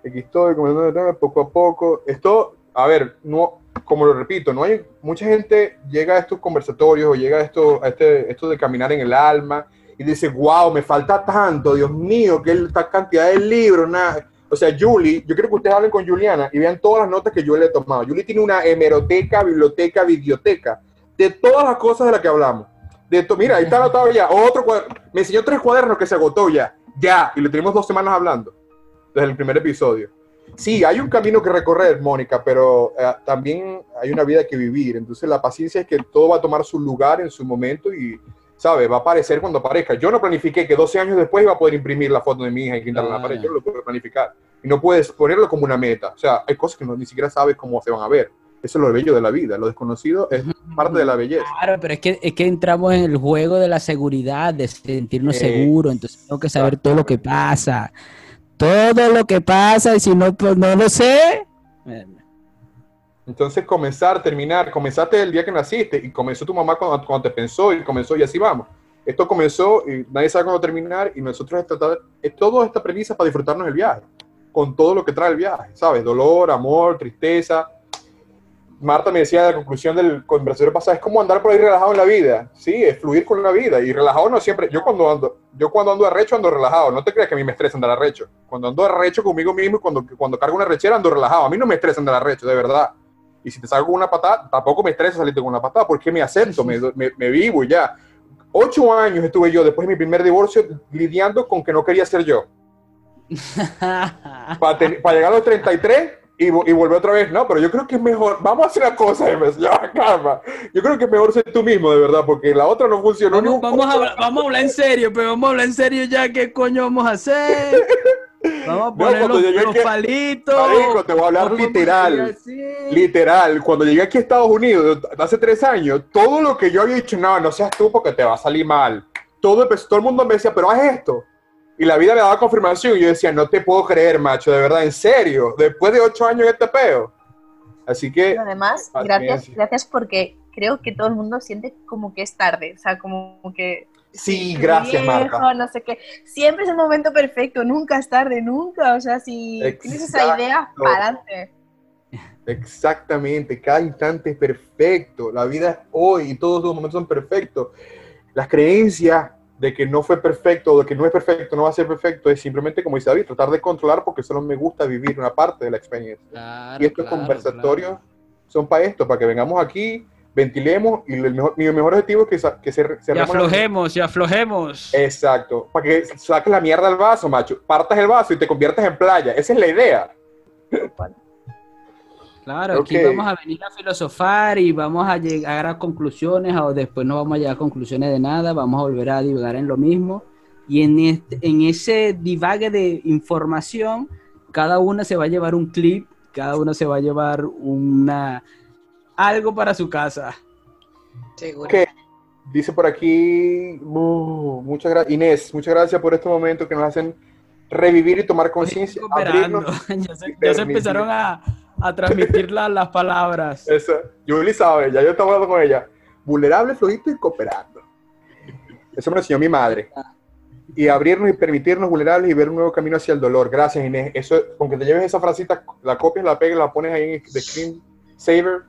aquí estoy comentando poco a poco. Esto, a ver, no, como lo repito, no hay mucha gente llega a estos conversatorios o llega a esto, a este, esto de caminar en el alma y dice, wow, me falta tanto, Dios mío, que esta cantidad de libros, nada. O sea, Julie, yo quiero que ustedes hablen con Juliana y vean todas las notas que yo le he tomado. Julie tiene una hemeroteca, biblioteca, biblioteca de todas las cosas de las que hablamos. De to Mira, ahí está anotado ya. Otro cuaderno. Me enseñó tres cuadernos que se agotó ya. Ya. Y lo tenemos dos semanas hablando. Desde el primer episodio. Sí, hay un camino que recorrer, Mónica, pero eh, también hay una vida que vivir. Entonces la paciencia es que todo va a tomar su lugar en su momento y, ¿sabe? Va a aparecer cuando aparezca. Yo no planifiqué que 12 años después iba a poder imprimir la foto de mi hija y pintarla ah, en la pared. Yo no lo puedo planificar. Y no puedes ponerlo como una meta. O sea, hay cosas que no, ni siquiera sabes cómo se van a ver. Eso es lo bello de la vida. Lo desconocido es parte de la belleza. Claro, pero es que, es que entramos en el juego de la seguridad, de sentirnos eh, seguros. Entonces tengo que saber todo lo que pasa todo lo que pasa y si no, pues no lo sé. Entonces comenzar, terminar, comenzaste el día que naciste y comenzó tu mamá cuando, cuando, te pensó y comenzó y así vamos. Esto comenzó y nadie sabe cuándo terminar y nosotros es, tratar, es toda esta premisa para disfrutarnos el viaje, con todo lo que trae el viaje, ¿sabes? Dolor, amor, tristeza. Marta me decía la conclusión del conversación pasado, es como andar por ahí relajado en la vida. Sí, es fluir con la vida. Y relajado no siempre. Yo cuando ando, yo cuando ando arrecho ando relajado. No te creas que a mí me estresa andar arrecho. Cuando ando arrecho conmigo mismo y cuando, cuando cargo una rechera ando relajado. A mí no me estresa andar arrecho, de verdad. Y si te salgo con una patada, tampoco me estresa salirte con una patada, porque me acepto, me, me, vivo y ya. Ocho años estuve yo, después de mi primer divorcio, lidiando con que no quería ser yo. para, para llegar a los 33 y, y volver otra vez, no, pero yo creo que es mejor, vamos a hacer una cosa, ya, calma. Yo creo que es mejor ser tú mismo, de verdad, porque la otra no funcionó. Vamos, vamos, a, hablar, vamos a hablar en serio, pero vamos a hablar en serio ya, ¿qué coño vamos a hacer? Vamos a poner los, palitos. te voy a hablar literal. Literal. Cuando llegué aquí a Estados Unidos, hace tres años, todo lo que yo había dicho, no, no seas tú porque te va a salir mal. Todo, todo el mundo me decía, pero haz esto. Y la vida me daba confirmación y yo decía, no te puedo creer, macho, de verdad, en serio, después de ocho años este peo. Así que... además, gracias, gracias porque creo que todo el mundo siente como que es tarde, o sea, como que Sí, gracias, Marta. No sé qué. Siempre es el momento perfecto, nunca es tarde, nunca. O sea, si tienes esa idea, para adelante. Exactamente, cada instante es perfecto. La vida es hoy y todos los momentos son perfectos. Las creencias de que no fue perfecto o de que no es perfecto, no va a ser perfecto, es simplemente, como dice David, tratar de controlar porque solo me gusta vivir una parte de la experiencia. y estos conversatorios son para esto, para que vengamos aquí ventilemos y el mejor, mi mejor objetivo es que, que se, se y aflojemos, y aflojemos. Exacto, para que saques la mierda del vaso, macho, partas el vaso y te conviertas en playa, esa es la idea. Claro, aquí vamos a venir a filosofar y vamos a llegar a conclusiones o después no vamos a llegar a conclusiones de nada, vamos a volver a divagar en lo mismo. Y en, este, en ese divague de información, cada una se va a llevar un clip, cada una se va a llevar una algo para su casa. Seguro. Dice por aquí, uh, muchas gracias, Inés, muchas gracias por este momento que nos hacen revivir y tomar conciencia. ya, se, empezaron a, a transmitir las palabras. Eso, Julie sabe, ya yo estaba hablando con ella. Vulnerable, flojito y cooperando. Eso me lo enseñó mi madre. Y abrirnos y permitirnos vulnerables y ver un nuevo camino hacia el dolor. Gracias, Inés. Eso, con que te lleves esa frasita, la copias, la pegas, la pones ahí en el screen saver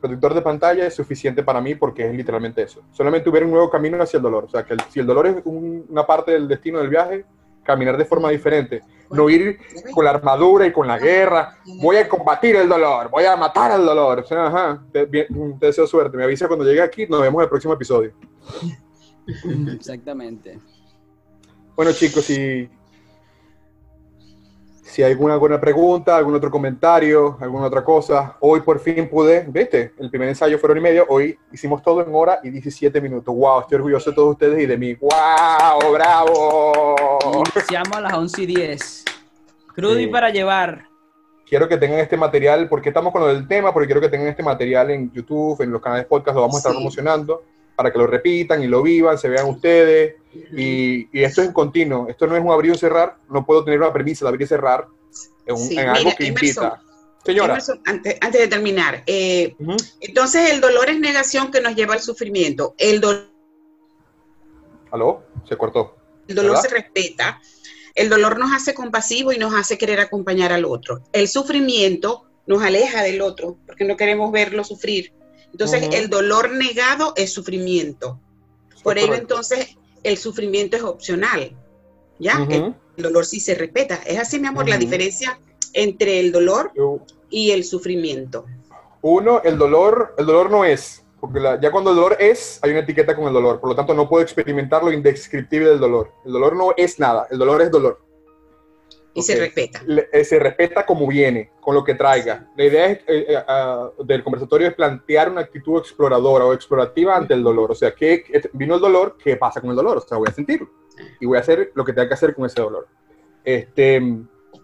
protector de pantalla es suficiente para mí porque es literalmente eso. Solamente hubiera un nuevo camino hacia el dolor. O sea, que si el dolor es una parte del destino del viaje, caminar de forma diferente. No ir con la armadura y con la guerra. Voy a combatir el dolor, voy a matar al dolor. O sea, ajá, te, te deseo suerte. Me avisa cuando llegue aquí. Nos vemos en el próximo episodio. Exactamente. Bueno, chicos, y si hay alguna buena pregunta, algún otro comentario, alguna otra cosa. Hoy por fin pude, viste, el primer ensayo fue hora y media, hoy hicimos todo en hora y 17 minutos. ¡Wow! Estoy orgulloso de todos ustedes y de mí. ¡Wow! ¡Bravo! Iniciamos a las 11 y 10. Crudo y para llevar. Quiero que tengan este material, porque estamos con lo del tema, porque quiero que tengan este material en YouTube, en los canales podcast, lo vamos a estar promocionando para que lo repitan y lo vivan, se vean ustedes. Y, esto es en continuo, esto no es un abrir o cerrar, no puedo tener una premisa de abrir y cerrar en, algo que invita. Señora. antes, de terminar, eh, entonces el dolor es negación que nos lleva al sufrimiento. El dolor. ¿Aló? Se cortó. El dolor se respeta. El dolor nos hace compasivo y nos hace querer acompañar al otro. El sufrimiento nos aleja del otro porque no queremos verlo sufrir. Entonces, el dolor negado es sufrimiento. Por ello, entonces, el sufrimiento es opcional. ¿Ya? el, dolor sí se respeta. Es así, mi amor, la diferencia entre el dolor y el sufrimiento. Uno, el dolor, el dolor no es, porque ya cuando el dolor es, hay una etiqueta con el dolor, por lo tanto no puedo experimentar lo indescriptible del dolor. El dolor no es nada, el dolor es dolor. Y se respeta. Eh, se respeta como viene, con lo que traiga. La idea eh, eh, ah, del conversatorio es plantear una actitud exploradora o explorativa ante el dolor. O sea, que vino el dolor, ¿qué pasa con el dolor? O sea, voy a sentirlo y voy a hacer lo que tenga que hacer con ese dolor. Este,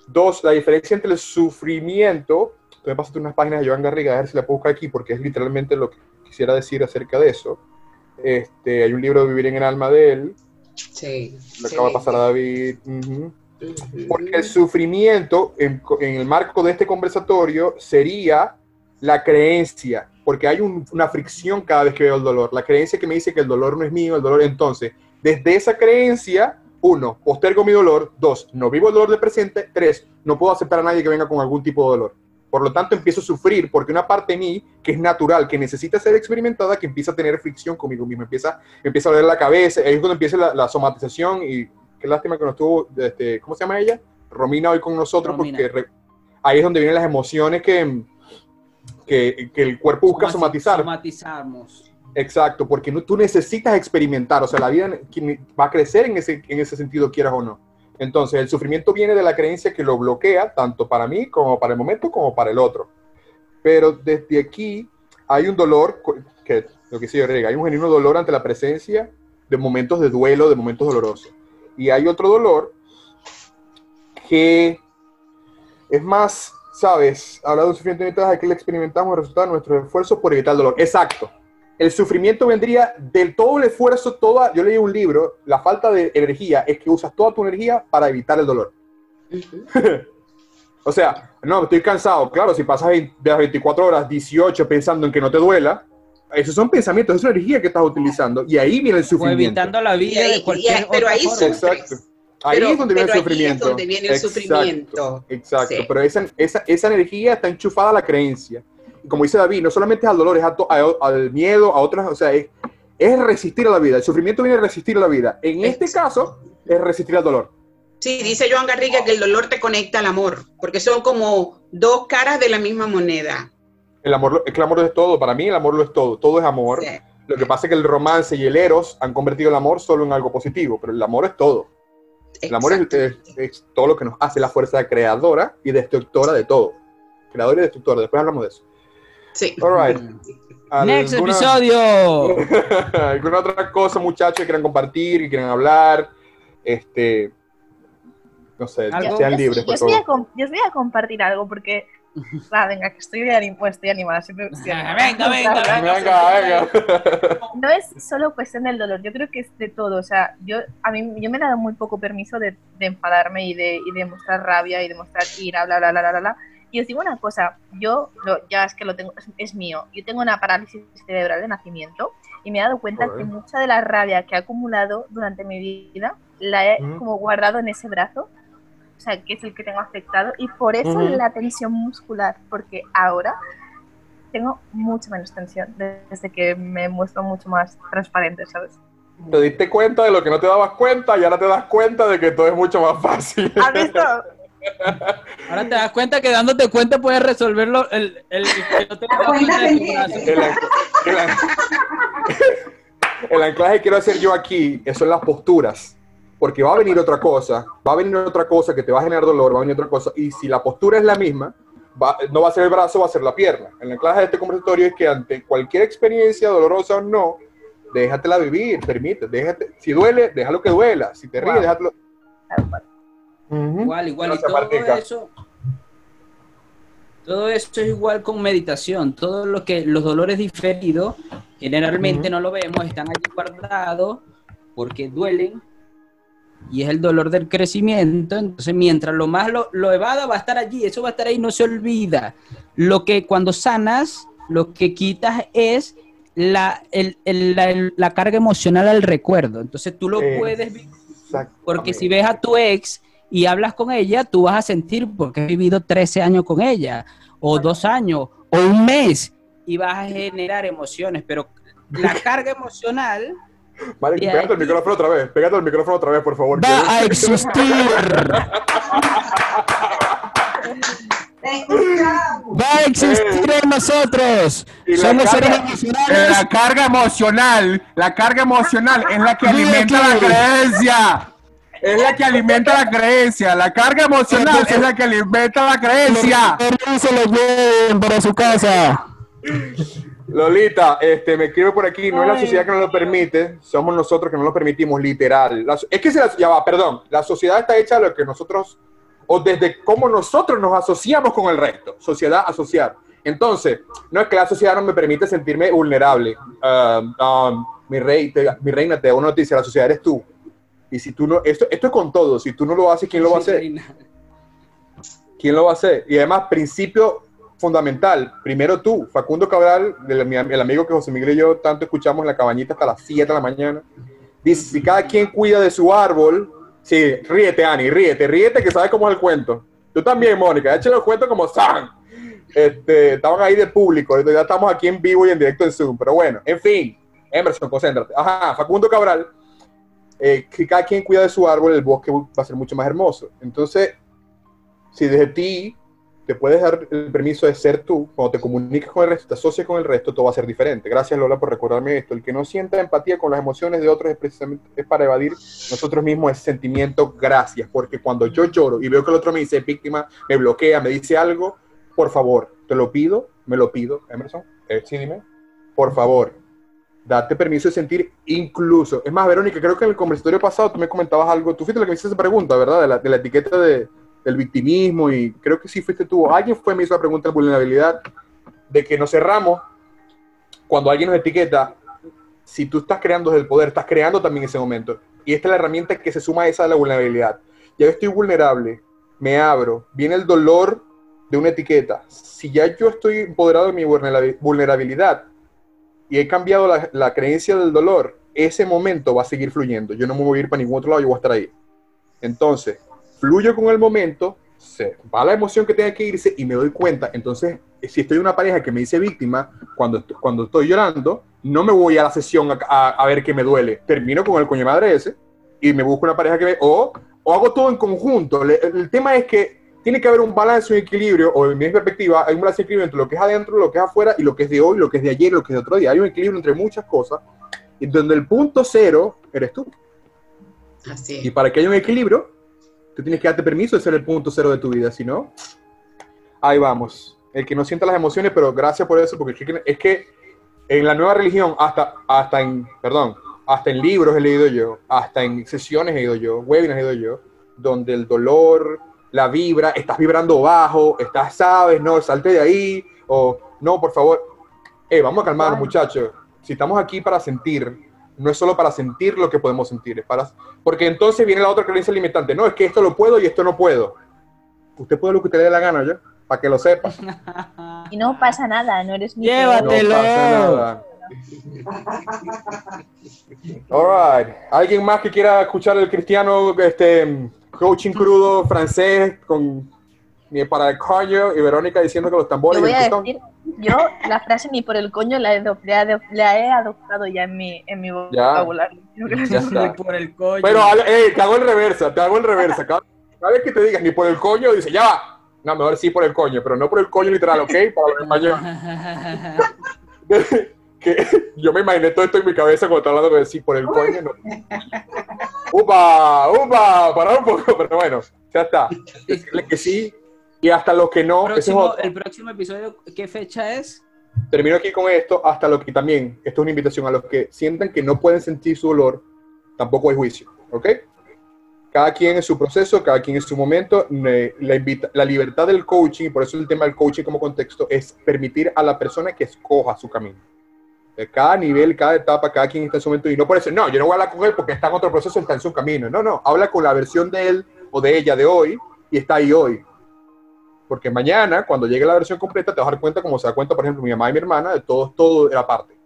dos, la diferencia entre el sufrimiento. Tú me pasaste unas páginas de Joan Garriga, a ver si la puedo buscar aquí, porque es literalmente lo que quisiera decir acerca de eso. Este, hay un libro de Vivir en el alma de él. Sí. Lo acaba de pasar a David. Porque el sufrimiento, en, el marco de este conversatorio, sería la creencia, porque hay una fricción cada vez que veo el dolor. La creencia que me dice que el dolor no es mío, el dolor. Entonces, desde esa creencia, uno, postergo mi dolor. Dos, no vivo el dolor del presente. Tres, no puedo aceptar a nadie que venga con algún tipo de dolor. Por lo tanto, empiezo a sufrir porque una parte de mí, que es natural, que necesita ser experimentada, que empieza a tener fricción conmigo mismo, empieza, empieza a doler la cabeza, ahí es cuando empieza la, somatización y qué lástima que no estuvo, este, ¿cómo se llama ella? Romina hoy con nosotros porque ahí es donde vienen las emociones que, que, el cuerpo busca somatizar. Somatizamos. Exacto, porque no, tú necesitas experimentar, o sea, la vida va a crecer en ese, en ese sentido, quieras o no. Entonces, el sufrimiento viene de la creencia que lo bloquea, tanto para mí como para el momento, como para el otro. Pero desde aquí hay un dolor, que lo que sí, hay un genuino dolor ante la presencia de momentos de duelo, de momentos dolorosos. Y hay otro dolor que es más, ¿sabes? Habla de un sufrimiento mientras que le experimentamos resultado de nuestros esfuerzos por evitar el dolor. Exacto el sufrimiento vendría del todo el esfuerzo, toda, yo leí un libro, la falta de energía es que usas toda tu energía para evitar el dolor. o sea, no, estoy cansado, claro, si pasas de las 24 horas, 18 pensando en que no te duela, esos son pensamientos, es una energía que estás utilizando y ahí viene el sufrimiento. evitando la vida de cualquier Pero ahí Exacto. Ahí es donde viene el sufrimiento. Es donde viene el exacto, sufrimiento. Exacto, pero esa, esa, esa energía está enchufada a la creencia como dice David, no solamente es al dolor, es al miedo, a otras, o sea, es, resistir a la vida. El sufrimiento viene a resistir a la vida. En este caso, es resistir al dolor. Sí, dice Joan Garriga que el dolor te conecta al amor, porque son como dos caras de la misma moneda. El amor, es que el amor es todo, para mí el amor lo es todo, todo es amor. Lo que pasa es que el romance y el eros han convertido el amor solo en algo positivo, pero el amor es todo. El amor es, todo lo que nos hace la fuerza creadora y destructora de todo. Creador y destructora, después hablamos de eso. Sí. All right. Next episodio. ¿Alguna otra cosa, muchachos, que quieran compartir, que quieran hablar? Este, no sé, sean libres, por yo, favor. yo os voy a compartir algo porque Ah, venga, que estoy, estoy animada. Siempre, venga, venga, venga, venga, No es solo cuestión del dolor, yo creo que es de todo. O sea, yo, a mí, yo me he dado muy poco permiso de, de enfadarme y de, y de mostrar rabia y de mostrar ira, bla, bla, bla, bla, bla. Y os digo una cosa, yo ya es que lo tengo, es, mío, yo tengo una parálisis cerebral de nacimiento y me he dado cuenta que mucha de la rabia que he acumulado durante mi vida la he como guardado en ese brazo, o sea, que es el que tengo afectado y por eso la tensión muscular, porque ahora tengo mucha menos tensión desde que me muestro mucho más transparente, ¿sabes? Te diste cuenta de lo que no te dabas cuenta y ahora te das cuenta de que todo es mucho más fácil. ¿Has visto? Ahora te das cuenta que dándote cuenta puedes resolverlo el, el, el, anclaje que quiero hacer yo aquí son las posturas. Porque va a venir otra cosa, va a venir otra cosa que te va a generar dolor, va a venir otra cosa. Y si la postura es la misma, no va a ser el brazo, va a ser la pierna. El anclaje de este conversatorio es que ante cualquier experiencia, dolorosa o no, déjatela vivir, permite, déjate. Si duele, déjalo que duela. Si te ríes, déjalo. Igual, igual. y todo eso, todo eso es igual con meditación. Todo lo que los dolores diferidos, generalmente no lo vemos, están allí guardados porque duelen y es el dolor del crecimiento. Entonces, mientras lo más lo, lo, evada, va a estar allí, eso va a estar ahí, no se olvida. Lo que cuando sanas, lo que quitas es la, la, carga emocional al recuerdo. Entonces, tú lo puedes vivir. Porque si ves a tu ex y hablas con ella, tú vas a sentir, porque has vivido 13 años con ella, o dos años, o un mes, y vas a generar emociones, pero la carga emocional... Vale, pégate el micrófono otra vez, pégate el micrófono otra vez, por favor. Va a existir. Va a existir en nosotros. Somos seres emocionales. La carga emocional, la carga emocional es la que alimenta la creencia es la que alimenta la creencia. La carga emocional es la que alimenta la creencia. se lo para su casa. Lolita, este, me escribe por aquí, no es la sociedad que nos lo permite, somos nosotros que no lo permitimos, literal. es que se la, ya va, perdón, la sociedad está hecha de lo que nosotros, o desde cómo nosotros nos asociamos con el resto, sociedad asociar. Entonces, no es que la sociedad no me permite sentirme vulnerable. Um, um, mi, rey, mi reina, te da una noticia, la sociedad eres tú. Y si tú no, esto, esto es con todo, si tú no lo haces, ¿quién lo va a hacer? ¿Quién lo va a hacer? Y además, principio fundamental, primero tú, Facundo Cabral, el, amigo que José Miguel y yo tanto escuchamos en la cabañita hasta las 7 de la mañana, dice, si cada quien cuida de su árbol, sí, ríete, Ani, ríete, ríete que sabes cómo es el cuento. Tú también, Mónica, échale el cuento como San. Este, estaban ahí de público, ya estamos aquí en vivo y en directo en Zoom, pero bueno, en fin, Emerson, concéntrate. Ajá, Facundo Cabral, eh, que cada quien cuida de su árbol, el bosque va a ser mucho más hermoso. Entonces, si desde ti te puedes dar el permiso de ser tú, cuando te comuniques con el resto, te asocias con el resto, todo va a ser diferente. Gracias Lola por recordarme esto. El que no sienta empatía con las emociones de otros es precisamente es para evadir nosotros mismos ese sentimiento gracias, porque cuando yo lloro y veo que el otro me dice víctima, me bloquea, me dice algo, por favor, te lo pido, me lo pido, Emerson, eh, sí, dime, por favor, date permiso de sentir incluso. Es más, Verónica, creo que en el conversatorio pasado tú me comentabas algo, tú fuiste la que me hiciste esa pregunta, ¿verdad? De la, de la etiqueta de, del victimismo y creo que sí fuiste tú. Alguien fue me hizo la pregunta de vulnerabilidad, de que nos cerramos cuando alguien nos etiqueta. Si tú estás creando desde el poder, estás creando también ese momento. Y esta es la herramienta que se suma a esa de la vulnerabilidad. Ya estoy vulnerable, me abro, viene el dolor de una etiqueta. Si ya yo estoy empoderado de mi vulnerabilidad y he cambiado la, la creencia del dolor, ese momento va a seguir fluyendo. Yo no me voy a ir para ningún otro lado, yo voy a estar ahí. Entonces, fluyo con el momento, se va la emoción que tenga que irse y me doy cuenta. Entonces, si estoy en una pareja que me dice víctima, cuando, cuando estoy llorando, no me voy a la sesión a, a, ver qué me duele. Termino con el coño madre ese y me busco una pareja que me... O, o hago todo en conjunto. El, el, tema es que tiene que haber un balance, un equilibrio, o en mi perspectiva, hay un balance equilibrio entre lo que es adentro, lo que es afuera, y lo que es de hoy, lo que es de ayer, lo que es de otro día. Hay un equilibrio entre muchas cosas, y donde el punto cero eres tú. Así. Y para que haya un equilibrio, Tú tienes que darte permiso de ser el punto cero de tu vida, si no, ahí vamos. El que no sienta las emociones, pero gracias por eso, porque es que, en la nueva religión, hasta, hasta en, perdón, hasta en libros he leído yo, hasta en sesiones he ido yo, webinars he ido yo, donde el dolor, la vibra, estás vibrando bajo, estás, sabes, no, salte de ahí, o no, por favor, eh, vamos a calmarnos, muchachos. Si estamos aquí para sentir, no es solo para sentir lo que podemos sentir, es para... Porque entonces viene la otra creencia limitante. No, es que esto lo puedo y esto no puedo. Usted puede lo que usted le dé la gana, ¿ya? Para que lo sepa. Y no pasa nada, no eres ni Llévatelo. No pasa nada. All right. ¿Alguien más que quiera escuchar el cristiano este, coaching crudo francés con para el coño y Verónica diciendo que los tambores. Yo, voy a decir, yo la frase ni por el coño la he, la he adoptado ya en mi, en mi vocabulario. Ya por el coño. Pero eh, te hago el reversa, te hago el reversa. Cada, vez que te digas ni por el coño, dice ya va. No, mejor sí por el coño, pero no por el coño literal, ¿ok? Para que yo me imaginé todo esto en mi cabeza cuando estaba hablando de sí por el coño. No. ¡Upa! ¡Upa! Para un poco, pero bueno, ya está. que sí, y hasta los que no. el próximo episodio, ¿qué fecha es? Termino aquí con esto, hasta los que también, esto es una invitación a los que sientan que no pueden sentir su dolor, tampoco hay juicio, ¿ok? Cada quien en su proceso, cada quien en su momento, la, invita, la libertad del coaching, por eso el tema del coaching como contexto, es permitir a la persona que escoja su camino. De cada nivel, cada etapa, cada quien está en su momento, y no por eso, no, yo no voy a hablar con él porque está en otro proceso, está en su camino. No, no, habla con la versión de él o de ella de hoy y está ahí hoy porque mañana, cuando llegue la versión completa, te vas a dar cuenta, como se da cuenta, por ejemplo, mi mamá y mi hermana, de todo, todo era parte.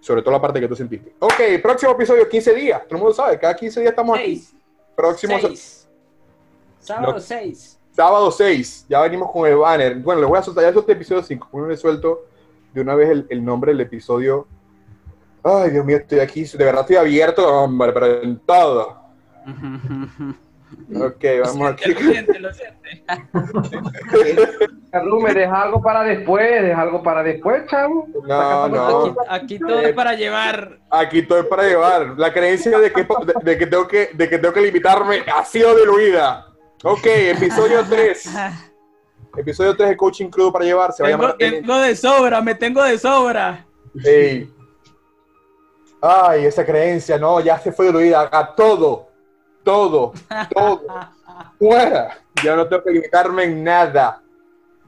Sobre todo la parte que tú sentiste. Ok, próximo episodio, 15 días. Todo el mundo sabe, cada 15 días estamos Seis. aquí. Próximo. Seis. Sábado 6. sábado 6. Ya venimos con el banner. Bueno, le voy a soltar ya este episodio 5. Uno le suelto de una vez el, el, nombre del episodio. Ay, Dios mío, estoy aquí. De verdad estoy abierto, hombre, pero en todo. Ok, vamos aquí. Lo siente, lo siente. me deja algo para después, deja algo para después, chavo. No, no. Aquí, aquí, todo es para llevar. Aquí todo es para llevar. La creencia de que, de, de, que, tengo, que, de que tengo que limitarme ha sido diluida. Ok, episodio 3. Episodio 3 de Coaching Crudo para llevar. Se va tengo, a llamar... tengo de sobra, me tengo de sobra. Hey. Ay, esa creencia, no, ya se fue diluida. A todo todo, todo, fuera. Ya no tengo que limitarme en nada.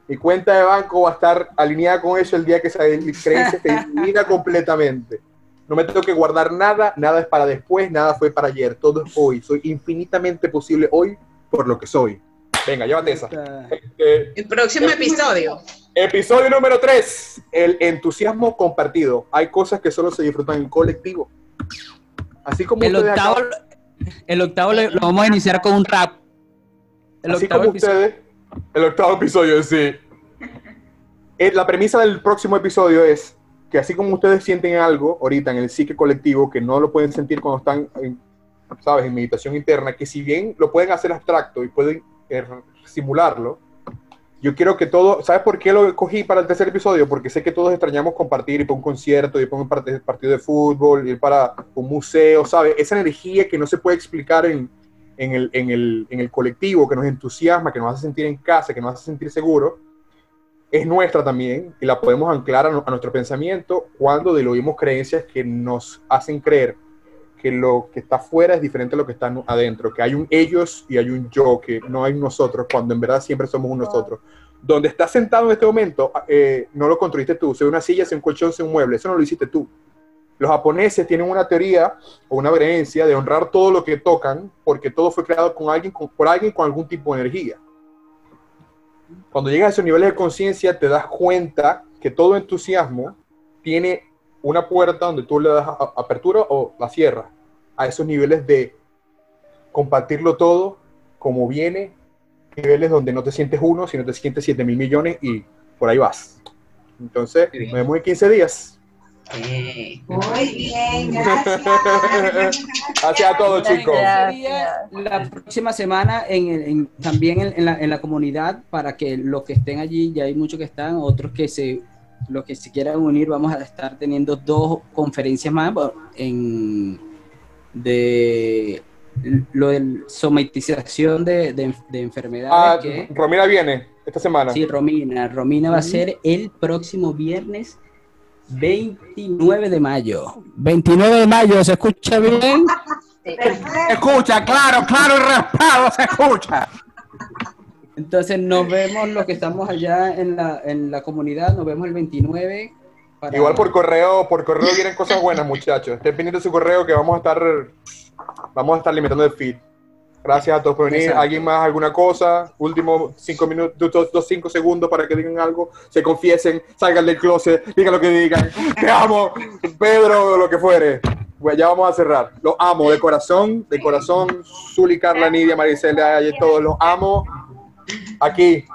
Mi cuenta de banco va a estar alineada con eso el día que esa creencia se elimina completamente. No me tengo que guardar nada, nada es para después, nada fue para ayer, todo es hoy. Soy infinitamente posible hoy por lo que soy. Venga, llévate esa. el próximo episodio. Episodio número 3, el entusiasmo compartido. Hay cosas que solo se disfrutan en colectivo. Así como el octavo, el octavo lo, vamos a iniciar con un rap. El Así como ustedes, el octavo episodio, sí. Eh, la premisa del próximo episodio es que así como ustedes sienten algo ahorita en el psique colectivo, que no lo pueden sentir cuando están, en, ¿sabes?, en meditación interna, que si bien lo pueden hacer abstracto y pueden eh, simularlo, yo quiero que todo, ¿sabes por qué lo cogí para el tercer episodio? Porque sé que todos extrañamos compartir, ir para un concierto, ir para un partido de fútbol, ir para un museo, ¿sabes? Esa energía que no se puede explicar en, en, el, en, el, en el colectivo, que nos entusiasma, que nos hace sentir en casa, que nos hace sentir seguro, es nuestra también y la podemos anclar a, nuestro pensamiento cuando diluimos creencias que nos hacen creer que lo que está afuera es diferente a lo que está adentro, que hay un ellos y hay un yo, que no hay nosotros, cuando en verdad siempre somos un nosotros. Donde estás sentado en este momento, eh, no lo construiste tú, sea una silla, sea un colchón, sea un mueble, eso no lo hiciste tú. Los japoneses tienen una teoría o una creencia de honrar todo lo que tocan, porque todo fue creado con alguien, por alguien con algún tipo de energía. Cuando llegas a esos niveles de conciencia, te das cuenta que todo entusiasmo tiene una puerta donde tú le das apertura o la cierras a esos niveles de compartirlo todo como viene, niveles donde no te sientes uno, sino te sientes 7 mil millones y por ahí vas. Entonces, nos vemos en 15 días. Muy bien, gracias. gracias a todos, chicos. La próxima semana en, también en, la, en, la, comunidad para que los que estén allí, ya hay muchos que están, otros que se los que se quieran unir, vamos a estar teniendo dos conferencias más en de lo de somatización de, de, enfermedades. Ah, que, Romina viene esta semana. Sí, Romina. Romina va a ser el próximo viernes 29 de mayo. 29 de mayo, ¿se escucha bien? Se escucha, claro, claro, y raspado, se escucha. Entonces nos vemos los que estamos allá en la, en la comunidad, nos vemos el 29. Igual por correo, por correo vienen cosas buenas, muchachos. Estén pendientes de su correo que vamos a estar, vamos a estar limitando el feed. Gracias a todos por venir. ¿Alguien más alguna cosa? Último cinco minutos, dos, dos, cinco segundos para que digan algo, se confiesen, salgan del closet, digan lo que digan. Te amo, Pedro, lo que fuere. Pues ya vamos a cerrar. Los amo de corazón, de corazón. Zuli, Carla, Nidia, Maricela, y todos los amo. Aquí,